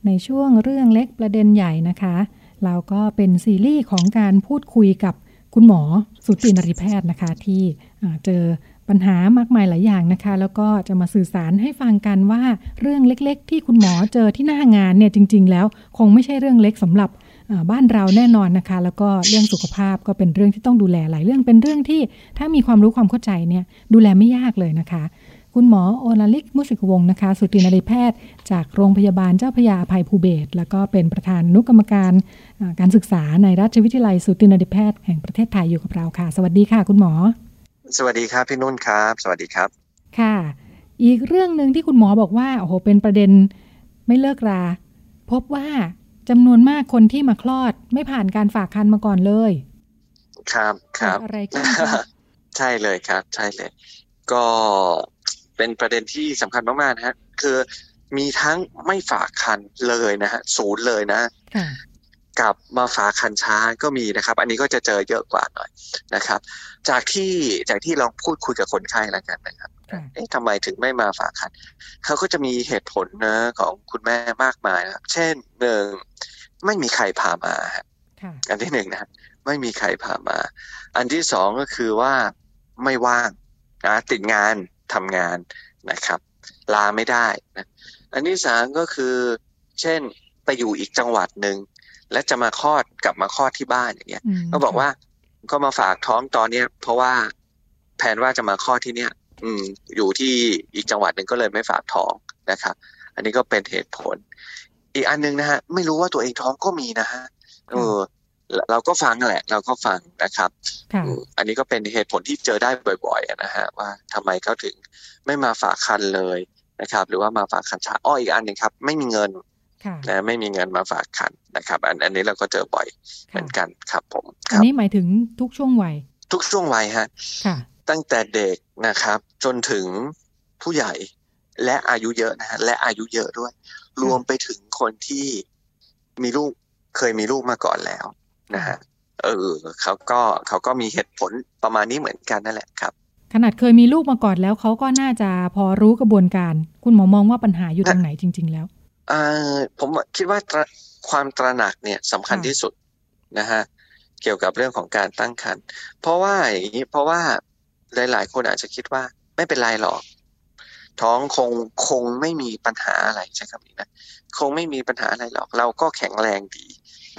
ในช่วงเรื่องเล็กประเด็นใหญ่นะคะ เราก็เป็นซีรีส์ของการพูดคุยกับคุณหมอสุตินริแพทย์นะคะ ที่เจอปัญหามากมายหลายอย่างนะคะ แล้วก็จะมาสื่อสารให้ฟังกันว่าเรื่องเล็กๆ ที่คุณหมอเจอที่หน้างานเนี่ยจริง ๆ แล้วคงไม่ใช่เรื่องเล็กสำหรับบ้านเราแน่นอนนะคะ แล้วก็เรื่องสุขภาพก็เป็นเรื่องที่ต้องดูแลหลายเรื่องเป็นเรื่องที่ถ้ามีความรู้ความเข้าใจเนี่ยดูแลไม่ยากเลยนะคะ คุณหมอโอลาลิกมุสิกวงศ์นะคะสุตินารีแพทย์ จากโรงพยาบาลเจ้าพยาภัยภูเบศแล้วก็เป็นประธานนุกรรมการการศึกษาในราชวิทยาลัยสุตินารีแพทย์แห่งประเทศไทยอยู่กับเราค่ะ สวัสดีค่ะ คุณหมอ สวัสดีครับพี่นุ่นครับ สวัสดีครับค่ะ อีกเรื่องหนึ่งที่คุณหมอบอกว่าโอ้โหเป็นประเด็นไม่เลิกรา พบว่าจำนวนมากคนที่มาคลอดไม่ผ่านการฝากคันมาก่อนเลย ครับครับอะไรขึ้นใช่เลยครับ ใช่เลย ก็ เป็นประเด็นที่สำคัญมากๆนะฮะคือมีทั้งไม่ฝากคันเลยนะฮะศูนย์เลยนะกับมาฝากคันช้าก็มีนะครับ อันนี้ก็จะเจอเยอะกว่าหน่อยนะครับ จากที่จากที่ลองพูดคุยกับคนไข้แล้วกันนะครับเอ๊ะทำไมถึงไม่มาฝากคันเขาก็จะมีเหตุผลนะของคุณแม่มากมายครับ เช่นหนึ่งไม่มีใครพามาอันที่หนึ่งนะไม่มีใครพามา อันที่สองก็คือว่าไม่ว่างนะติดงาน ทำงานนะครับ ลาไม่ได้นะอันที่สามก็คือ เช่นไปอยู่อีกจังหวัดหนึ่งและจะมาคลอดกลับมาคลอดที่บ้านอย่างเงี้ย ก็บอกว่าก็มาฝากท้องตอนเนี้ย เพราะว่าแผนว่าจะมาคลอดที่เนี้ยอืม อยู่ที่อีกจังหวัดหนึ่งก็เลยไม่ฝากท้องนะครับ อันนี้ก็เป็นเหตุผล อีกอันนึงนะฮะ ไม่รู้ว่าตัวเองท้องก็มีนะฮะเออ เราก็ฟังแหละ เราก็ฟังนะครับ อันนี้ก็เป็นเหตุผลที่เจอได้บ่อยๆนะฮะว่าทำไมเขาถึงไม่มาฝากคันเลยนะครับ หรือว่ามาฝากคันช้าอ้ออีกอันหนึ่งครับ ไม่มีเงินนะไม่มีเงินมาฝากคันนะครับ อันอันนี้เราก็เจอบ่อยเหมือนกันครับผมอันนี้หมายถึงทุกช่วงวัย ทุกช่วงวัยฮะตั้งแต่เด็กนะครับ จนถึงผู้ใหญ่และอายุเยอะนะฮะและอายุเยอะด้วย รวมไปถึงคนที่มีลูกเคยมีลูกมาก่อนแล้ว นะฮะเออเขาก็เขาก็มีเหตุผลประมาณนี้เหมือนกันนั่นแหละครับ ขนาดเคยมีลูกมาก่อนแล้วเขาก็น่าจะพอรู้กระบวนการ คุณหมอมองว่าปัญหาอยู่ตรงไหนจริง ๆ แล้วอ่าผมคิดว่าความตระหนักเนี่ยสำคัญที่สุดนะฮะเกี่ยวกับเรื่องของการตั้งครรภ์เพราะว่าอย่างนี้เพราะว่าหลาย ๆ คนอาจจะคิดว่าไม่เป็นไรหรอก ท้องคงคงไม่มีปัญหาอะไรใช่คำนี้นะคงไม่มีปัญหาอะไรหรอก เราก็แข็งแรงดี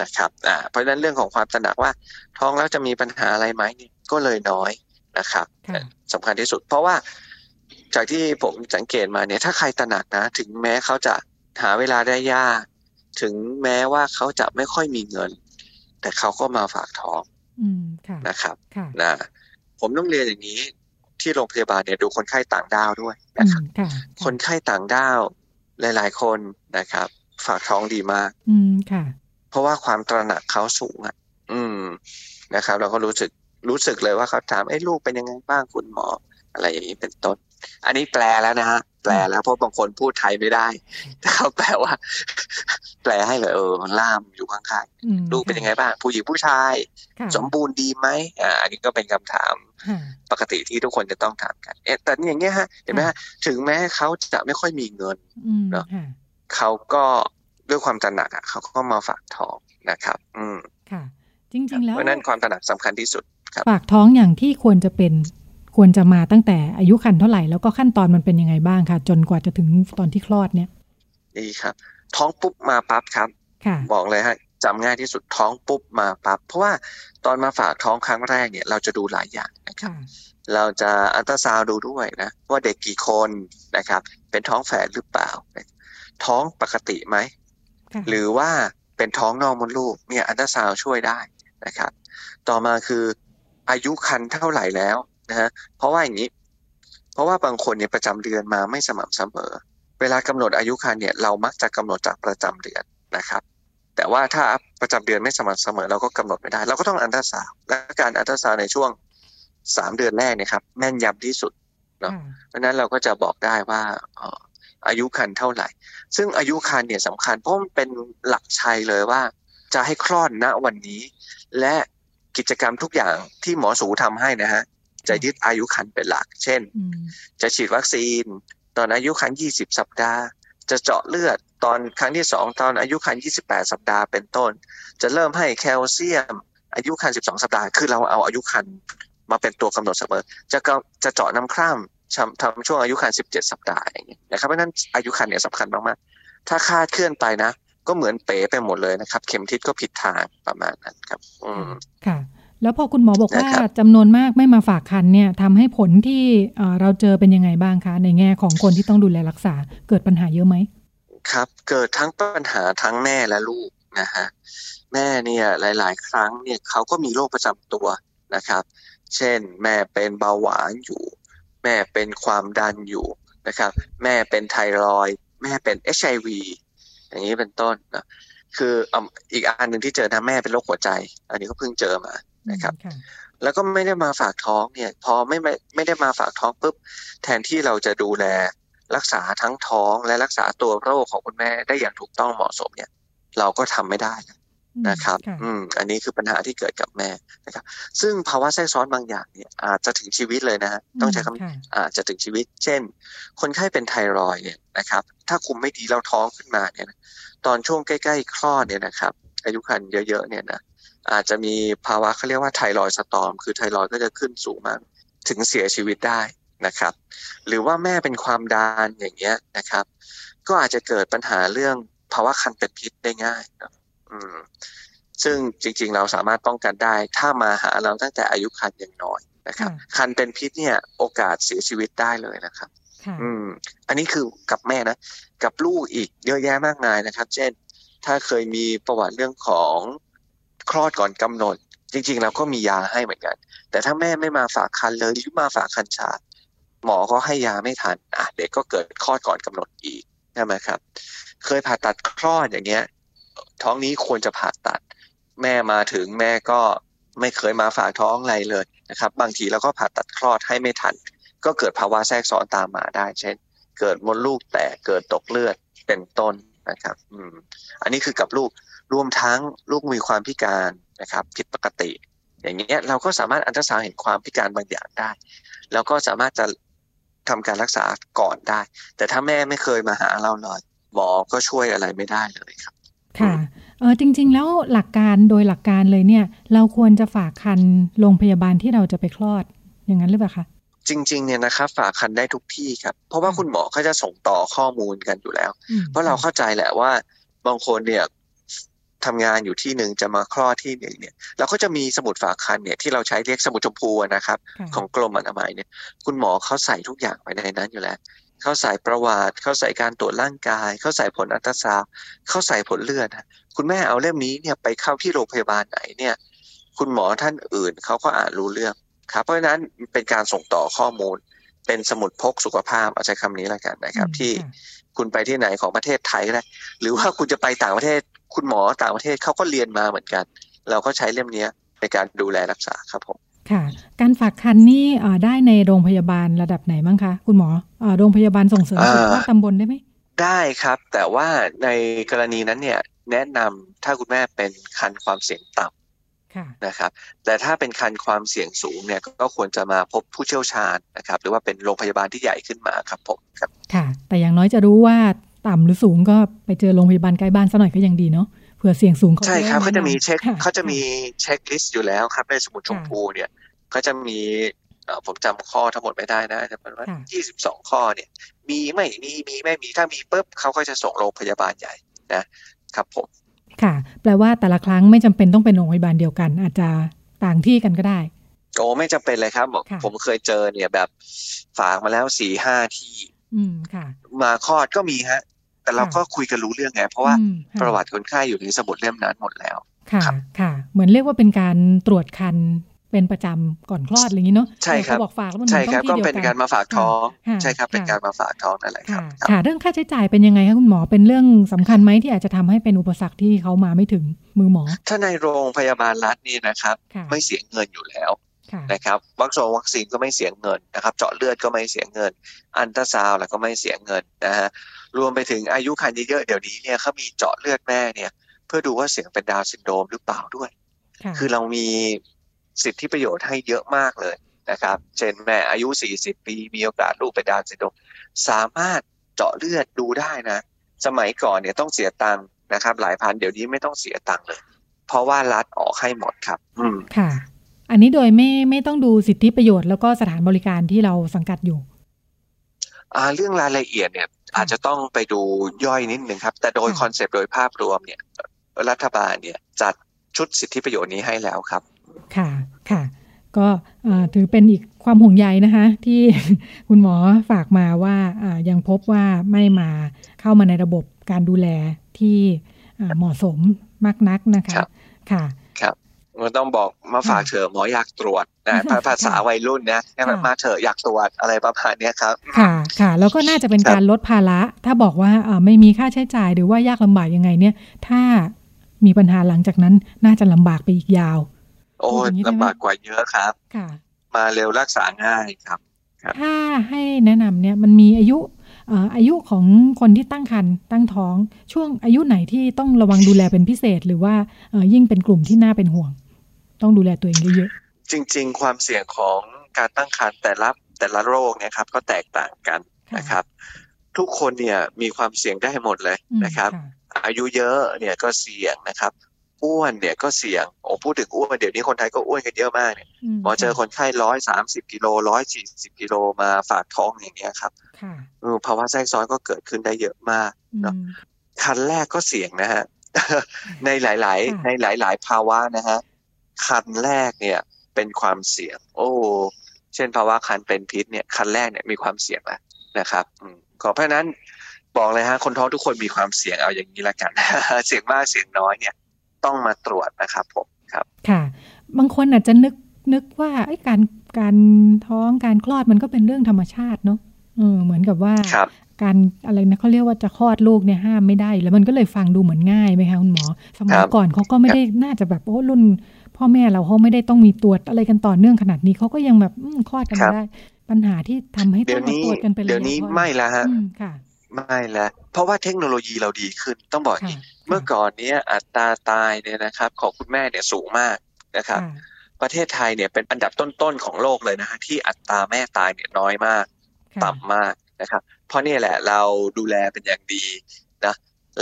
นะครับอ่าเพราะฉะนั้นเรื่องของความตระหนักว่าท้องแล้วจะมีปัญหาอะไรไหมนี่ก็เลยน้อยนะครับสำคัญที่สุด เพราะว่าจากที่ผมสังเกตมาเนี่ยถ้าใครตระหนักนะ ถึงแม้เขาจะหาเวลาได้ยาก ถึงแม้ว่าเขาจะไม่ค่อยมีเงิน แต่เขาก็มาฝากท้องนะครับนะผมต้องเรียนอย่างนี้ที่โรงพยาบาลเนี่ยดูคนไข้ต่างด้าวด้วยนะครับคนไข้ต่างด้าวหลาย ๆ คนนะครับ ฝากท้องดีมาก อืมค่ะ เพราะว่าความตระหนักเขาสูงอะ อืมนะครับ เราก็รู้สึกรู้สึกเลยว่าเขาถามไอ้ลูกเป็นยังไงบ้างคุณหมอ อะไรอย่างนี้เป็นต้น อันนี้แปลแล้วนะฮะแปลแล้วเพราะบางคนพูดไทยไม่ได้แต่เขาแปลว่า แปลให้เลยเออมันล่ามอยู่ข้างๆลูกเป็นยังไงบ้างผู้หญิงผู้ชาย สมบูรณ์ดีไหมอ่าอันนี้ก็เป็นคำถามปกติที่ทุกคนจะต้องถามกันเอ๊ะแต่อย่างเงี้ยฮะเห็นไหมฮะถึงแม้เขาจะไม่ค่อยมีเงินเนาะเขาก็ ด้วยความตระหนักอะเขาก็มาฝากท้องนะครับ อืมค่ะ จริง ๆ แล้วเพราะนั้นความตระหนักสำคัญที่สุดครับฝากท้องอย่างที่ควรจะเป็นควรจะมาตั้งแต่อายุคันเท่าไหร่แล้วก็ขั้นตอนมันเป็นยังไงบ้างค่ะจนกว่าจะถึงตอนที่คลอดเนี่ยดีครับ ท้องปุ๊บมาปั๊บครับบอกเลยฮะจำง่ายที่สุดท้องปุ๊บมาปั๊บเพราะว่าตอนมาฝากท้องครั้งแรกเนี่ย เราจะดูหลายอย่างนะครับเราจะอัลตราซาวดูด้วยนะว่าเด็กกี่คนนะครับ เป็นท้องแฝดหรือเปล่า ท้องปกติไหม หรือว่าเป็นท้องนอกมดลูกเนี่ยอัลตราซาวช่วยได้นะครับ ต่อมาคืออายุคันเท่าไหร่แล้วนะฮะเพราะว่าอย่างนี้ เพราะว่าบางคนเนี่ยประจำเดือนมาไม่สม่ำเสมอ เวลากำหนดอายุคันเนี่ยเรามักจะกำหนดจากประจำเดือนนะครับ แต่ว่าถ้าประจำเดือนไม่สม่ำเสมอ เราก็กำหนดไม่ได้ เราก็ต้องอันตราซาวและการอันตราซาวในช่วงสามเดือนแรกเนี่ยครับแม่นยำที่สุดเนาะเพราะนั้นเราก็จะบอกได้ว่า อายุคันเท่าไหร่ ซึ่งอายุคันเนี่ยสำคัญเพราะมันเป็นหลักชัยเลยว่า จะให้คลอดณวันนี้ และกิจกรรมทุกอย่างที่หมอสูทำให้นะฮะจะยึดอายุคันเป็นหลัก เช่น จะฉีดวัคซีน ตอนอายุคัน20สัปดาห์ จะเจาะเลือดตอนครั้งที่2ตอนอายุคัน28สัปดาห์เป็นต้น จะเริ่มให้แคลเซียม อายุคัน12สัปดาห์ คือเราเอาอายุคันมาเป็นตัวกำหนดเสมอ จะจะเจาะน้ำคร่ำ ทำช่วงอายุคัน17สัปดาห์อย่างเงี้ยนะครับเพราะนั้นอายุคันเนี่ยสำคัญมากๆถ้าคาดเคลื่อนไปนะ ก็เหมือนเป๋ไปหมดเลยนะครับ เข็มทิศก็ผิดทางประมาณนั้นครับ อืมค่ะ แล้วพอคุณหมอบอกว่าจำนวนมากไม่มาฝากคันเนี่ยทำให้ผลที่เราเจอเป็นยังไงบ้างคะ ในแง่ของคนที่ต้องดูแลรักษาเกิดปัญหาเยอะไหมครับ เกิดทั้งปัญหาทั้งแม่และลูกนะฮะแม่เนี่ยหลาย ๆ ครั้งเนี่ยเขาก็มีโรคประจำตัวนะครับ เช่น แม่เป็นเบาหวานอยู่แม่เป็นความดันอยู่นะครับ แม่เป็นไทรอยแม่เป็นเอชไอวีอย่างนี้เป็นต้นนะคืออีกอันหนึ่งที่เจอนะแม่เป็นโรคหัวใจ อันนี้ก็เพิ่งเจอมานะครับ แล้วก็ไม่ได้มาฝากท้องเนี่ย พอไม่ไม่ไม่ได้มาฝากท้องปุ๊บแทนที่เราจะดูแลรักษาทั้งท้องและรักษาตัวโรคของคุณแม่ได้อย่างถูกต้องเหมาะสมเนี่ย เราก็ทำไม่ได้นะ ครับ อืม อันนี้คือปัญหาที่เกิดกับแม่นะครับ ซึ่งภาวะแทรกซ้อนบางอย่างเนี่ยอาจจะถึงชีวิตเลยนะฮะ ต้องใช้คำอาจจะถึงชีวิต เช่น คนไข้เป็นไทรอยเนี่ยนะครับ ถ้าคุมไม่ดีเราท้องขึ้นมาเนี่ย ตอนช่วงใกล้ๆ คลอดเนี่ยนะครับ อายุครรภ์เยอะๆ เนี่ยนะ อาจจะมีภาวะเขาเรียกว่าไทรอยสตอม คือไทรอยก็จะขึ้นสูงมากถึงเสียชีวิตได้นะครับ หรือว่าแม่เป็นความดันอย่างเงี้ยนะครับ ก็อาจจะเกิดปัญหาเรื่องภาวะคันเป็นพิษได้ง่ายนะ อืมซึ่งจริง ๆ เราสามารถป้องกันได้ ถ้ามาหาเราตั้งแต่อายุคันยังน้อยนะครับ คันเป็นพิษเนี่ยโอกาสเสียชีวิตได้เลยนะครับอืม อันนี้คือกับแม่นะ กับลูกอีกเยอะแยะมากมายนะครับ เช่น ถ้าเคยมีประวัติเรื่องของคลอดก่อนกำหนด จริง ๆ เราก็มียาให้เหมือนกัน แต่ถ้าแม่ไม่มาฝากคันเลยหรือมาฝากคันชาหมอก็ให้ยาไม่ทันอะเด็กก็เกิดคลอดก่อนกำหนดอีกใช่ไหมครับ เคยผ่าตัดคลอดอย่างเงี้ย ท้องนี้ควรจะผ่าตัด แม่มาถึงแม่ก็ไม่เคยมาฝากท้องอะไรเลยนะครับ บางทีเราก็ผ่าตัดคลอดให้ไม่ทัน ก็เกิดภาวะแทรกซ้อนตามมาได้ เช่น เกิดมดลูกแตกเกิดตกเลือดเป็นต้นนะครับ อืม อันนี้คือกับลูกรวมทั้งลูกมีความพิการนะครับ ผิดปกติ อย่างเงี้ยเราก็สามารถอันตราซาวเห็นความพิการบางอย่างได้ แล้วก็สามารถจะทำการรักษาก่อนได้ แต่ถ้าแม่ไม่เคยมาหาเราเลยหมอก็ช่วยอะไรไม่ได้เลยครับ ค่ะเออจริง ๆ แล้วหลักการโดยหลักการเลยเนี่ย เราควรจะฝากคันโรงพยาบาลที่เราจะไปคลอดอย่างนั้นหรือเปล่าคะจริงๆเนี่ยนะครับฝากคันได้ทุกที่ครับ เพราะว่าคุณหมอเขาจะส่งต่อข้อมูลกันอยู่แล้ว เพราะเราเข้าใจแหละว่าบางคนเนี่ยทำงานอยู่ที่หนึ่งจะมาคลอดที่หนึ่งเนี่ยเราก็จะมีสมุดฝากคันเนี่ยที่เราใช้เรียกสมุดชมพูนะครับ ของกรมอนามัยเนี่ย คุณหมอเขาใส่ทุกอย่างไปในนั้นอยู่แล้ว เขาใส่ประวัติ เขาใส่การตรวจร่างกาย เขาใส่ผลอัลตราซาวเขาใส่ผลเลือดคุณแม่เอาเล่มนี้เนี่ยไปเข้าที่โรงพยาบาลไหนเนี่ย คุณหมอท่านอื่นเขาก็อ่านรู้เรื่องครับ เพราะฉะนั้นเป็นการส่งต่อข้อมูล เป็นสมุดพกสุขภาพเอาใช้คำนี้แล้วกันนะครับ ที่คุณไปที่ไหนของประเทศไทยก็ได้หรือว่าคุณจะไปต่างประเทศ คุณหมอต่างประเทศเขาก็เรียนมาเหมือนกัน เราก็ใช้เล่มนี้ในการดูแลรักษาครับผม ค่ะ การฝากคันนี่ได้ในโรงพยาบาลระดับไหนบ้างคะ คุณหมอโรงพยาบาลส่งเสริมสุขภาพตำบลได้ไหมได้ครับ แต่ว่าในกรณีนั้นเนี่ยแนะนำถ้าคุณแม่เป็นคันความเสี่ยงต่ำนะครับ แต่ถ้าเป็นคันความเสี่ยงสูงเนี่ยก็ควรจะมาพบผู้เชี่ยวชาญนะครับ หรือว่าเป็นโรงพยาบาลที่ใหญ่ขึ้นมาครับผมครับค่ะ แต่อย่างน้อยจะรู้ว่าต่ำหรือสูงก็ไปเจอโรงพยาบาลใกล้บ้านซะหน่อยก็ยังดีเนาะเผื่อเสี่ยงสูงใช่ครับเขาจะมีเช็คเขาจะมีเช็คลิสต์อยู่แล้วครับในสมุดชมพูเนี่ย ก็จะมีผมจำข้อทั้งหมดไม่ได้นะจะเป็นว่ายี่สิบสองข้อเนี่ย มีไม่มีมีไม่มีถ้ามีปุ๊บเขาก็จะส่งโรงพยาบาลใหญ่นะครับผม ค่ะ แปลว่าแต่ละครั้งไม่จำเป็นต้องเป็นโรงพยาบาลเดียวกัน อาจจะต่างที่กันก็ได้โอ้ไม่จำเป็นเลยครับ ผมเคยเจอเนี่ยแบบฝากมาแล้วสี่ห้าที่ อืมค่ะ มาคลอดก็มีฮะ แต่เราก็คุยกันรู้เรื่องไง เพราะว่าประวัติคนไข้อยู่ในสมุดเล่มนั้นหมดแล้วค่ะค่ะ เหมือนเรียกว่าเป็นการตรวจคัน เป็นประจำก่อนคลอดอะไรอย่างนี้เนาะใช่ครับบอกฝากแล้วมันใช่ครับก็เป็นการมาฝากท้องใช่ครับเป็นการมาฝากท้องนั่นแหละครับค่ะเรื่องค่าใช้จ่ายเป็นยังไงคะคุณหมอเป็นเรื่องสำคัญไหมที่อาจจะทำให้เป็นอุปสรรคที่เขามาไม่ถึงมือหมอ ถ้าในโรงพยาบาลรัฐนี่นะครับ ไม่เสียเงินอยู่แล้วนะครับวัคซีนวัคซีนก็ไม่เสียเงินนะครับ เจาะเลือดก็ไม่เสียเงิน อันตราซาวแล้วก็ไม่เสียเงินนะฮะรวมไปถึงอายุคันเยอะๆเดี๋ยวนี้เนี่ยเขามีเจาะเลือดแม่เนี่ย เพื่อดูว่าเสี่ยงเป็นดาวซินโดรมหรือเปล่าด้วย คือเรามี สิทธิประโยชน์ให้เยอะมากเลยนะครับ เช่นแม่อายุ 40 ปี มีโอกาสลูกเป็นดาวซินโดรมสามารถเจาะเลือดดูได้นะ สมัยก่อนเนี่ยต้องเสียตังค์นะครับ หลายพันเดี๋ยวนี้ไม่ต้องเสียตังค์เลย เพราะว่ารัฐออกให้หมดครับ อืมค่ะ อันนี้โดยไม่ไม่ต้องดูสิทธิประโยชน์แล้วก็สถานบริการที่เราสังกัดอยู่อ่าเรื่องรายละเอียดเนี่ยอาจจะต้องไปดูย่อยนิดหนึ่งครับ แต่โดยคอนเซปต์โดยภาพรวมเนี่ย รัฐบาลเนี่ยจัดชุดสิทธิประโยชน์นี้ให้แล้วครับ ค่ะค่ะ ก็ถือเป็นอีกความห่วงใยนะคะ ที่คุณหมอฝากมาว่ายังพบว่าไม่มาเข้ามาในระบบการดูแลที่เหมาะสมมากนักนะคะ ค่ะครับมันต้องบอกมาฝากเถอะหมออยากตรวจนะภาษาวัยรุ่นนะมาเถอะอยากตรวจอะไรประมาณนี้ครับ ค่ะค่ะ แล้วก็น่าจะเป็นการลดภาระ ถ้าบอกว่าไม่มีค่าใช้จ่ายหรือว่ายากลำบากยังไงเนี่ย ถ้ามีปัญหาหลังจากนั้นน่าจะลำบากไปอีกยาว โอ้ลำบากกว่าเยอะครับ ค่ะ มาเร็วรักษาง่ายครับถ้าให้แนะนำเนี่ยมันมีอายุอายุของคนที่ตั้งครรภ์ตั้งท้อง ช่วงอายุไหนที่ต้องระวังดูแลเป็นพิเศษ หรือว่ายิ่งเป็นกลุ่มที่น่าเป็นห่วง ต้องดูแลตัวเองเยอะๆจริง ๆ ความเสี่ยงของการตั้งครรภ์แต่ละแต่ละโรคเนี่ยครับก็แตกต่างกันนะครับ ทุกคนเนี่ยมีความเสี่ยงได้หมดเลยนะครับ อายุเยอะเนี่ยก็เสี่ยงนะครับ อ้วนเนี่ยก็เสี่ยงโอ้พูดถึงอ้วนเดี๋ยวนี้คนไทยก็อ้วนกันเยอะมากเนี่ยหมอเจอคนไข้ร้อยสามสิบกิโลร้อยสี่สิบกิโลมาฝากท้องอย่างเงี้ยครับภาวะแทรกซ้อนก็เกิดขึ้นได้เยอะมากเนาะคันแรกก็เสี่ยงนะฮะในหลาย ๆ ในหลาย ๆ ภาวะนะฮะคันแรกเนี่ยเป็นความเสี่ยง โอ้เช่นภาวะคันเป็นพิษเนี่ยคันแรกเนี่ยมีความเสี่ยงแล้วนะครับขอเพราะนั้นบอกเลยฮะคนท้องทุกคนมีความเสี่ยงเอาอย่างนี้ละกัน เสี่ยงมากเสี่ยงน้อยเนี่ย ต้องมาตรวจนะครับผมครับ ค่ะ บางคนอาจจะนึกนึกว่าไอ้การการท้องการคลอดมันก็เป็นเรื่องธรรมชาติเนาะเออเหมือนกับว่าการอะไรนะเขาเรียกว่าจะคลอดลูกเนี่ยห้ามไม่ได้ แล้วมันก็เลยฟังดูเหมือนง่ายไหมคะคุณหมอ สมัยก่อนเขาก็ไม่ได้น่าจะแบบโอ้รุ่น พ่อแม่เราเขาไม่ได้ต้องมีตรวจอะไรกันต่อเนื่องขนาดนี้เขาก็ยังแบบคลอดกันได้ ปัญหาที่ทำให้ต้องมาตรวจกันไปเลยเดี๋ยวนี้ไม่ละฮะค่ะไม่แล้วเพราะว่าเทคโนโลยีเราดีขึ้นต้องบอกอย่างนี้ เมื่อก่อนเนี้ยอัตราตายเนี่ยนะครับ ของคุณแม่เนี่ยสูงมากนะครับ ประเทศไทยเนี่ยเป็นอันดับต้นๆของโลกเลยนะฮะที่อัตราแม่ตายเนี่ยน้อยมาก ต่ำมากนะครับ เพราะนี่แหละเราดูแลเป็นอย่างดีนะ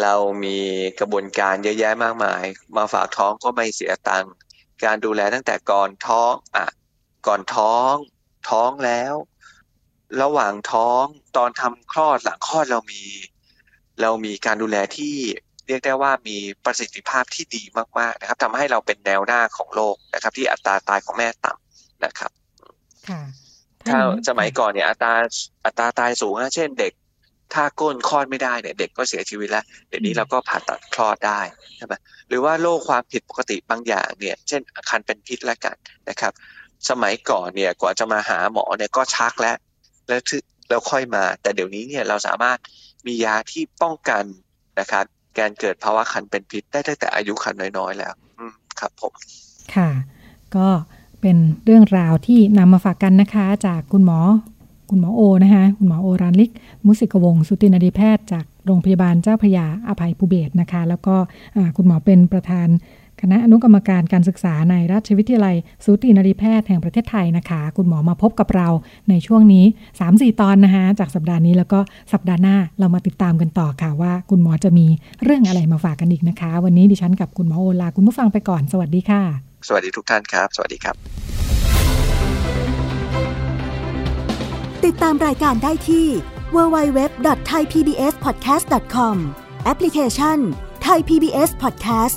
เรามีกระบวนการเยอะแยะมากมาย มาฝากท้องก็ไม่เสียตังค์การดูแลตั้งแต่ก่อนท้องอะก่อนท้อง ท้องแล้ว ระหว่างท้องตอนทำคลอดหลังคลอดเรามี เรามีการดูแลที่ เรียกได้ว่ามีประสิทธิภาพที่ดีมากๆนะครับทำให้เราเป็นแนวหน้าของโลกนะครับ ที่อัตราตายของแม่ต่ำนะครับค่ะถ้าสมัยก่อนเนี่ยอัตราอัตราตายสูงนะเช่นเด็กถ้าก้นคลอดไม่ได้เนี่ยเด็กก็เสียชีวิตแล้วเดี๋ยวนี้เราก็ผ่าตัดคลอดได้ใช่ไหมหรือว่าโรคความผิดปกติบางอย่างเนี่ยเช่นคันเป็นพิษแล้วกันนะครับ สมัยก่อนเนี่ยกว่าจะมาหาหมอเนี่ยก็ชักแล้วแล้วแล้วค่อยมา แต่เดี๋ยวนี้เนี่ยเราสามารถมียาที่ป้องกันนะครับ การเกิดภาวะคันเป็นพิษได้ตั้งแต่อายุคันน้อยๆแล้วครับผม ค่ะ ก็เป็นเรื่องราวที่นำมาฝากกันนะคะ จากคุณหมอ คุณหมอโอนะคะ คุณหมอโอรานลิก มุสิกวงศ์สุตินรีแพทย์จากโรงพยาบาลเจ้าพยาอภัยภูเบศนะคะ แล้วก็คุณหมอเป็นประธาน คณะอนุกรรมการการศึกษาในราชวิทยาลัย สูตินรีแพทย์แห่งประเทศไทยนะคะ คุณหมอมาพบกับเราในช่วงนี้ 3-4 ตอนนะคะ จากสัปดาห์นี้แล้วก็สัปดาห์หน้าเรามาติดตามกันต่อค่ะว่า คุณหมอจะมีเรื่องอะไรมาฝากกันอีกนะคะ วันนี้ดิฉันกับคุณหมอขอลาคุณผู้ฟังไปก่อน สวัสดีค่ะ สวัสดีทุกท่านครับ สวัสดีครับ ติดตามรายการได้ที่ www.thaipbspodcast.com แอปพลิเคชัน Thai PBS Podcast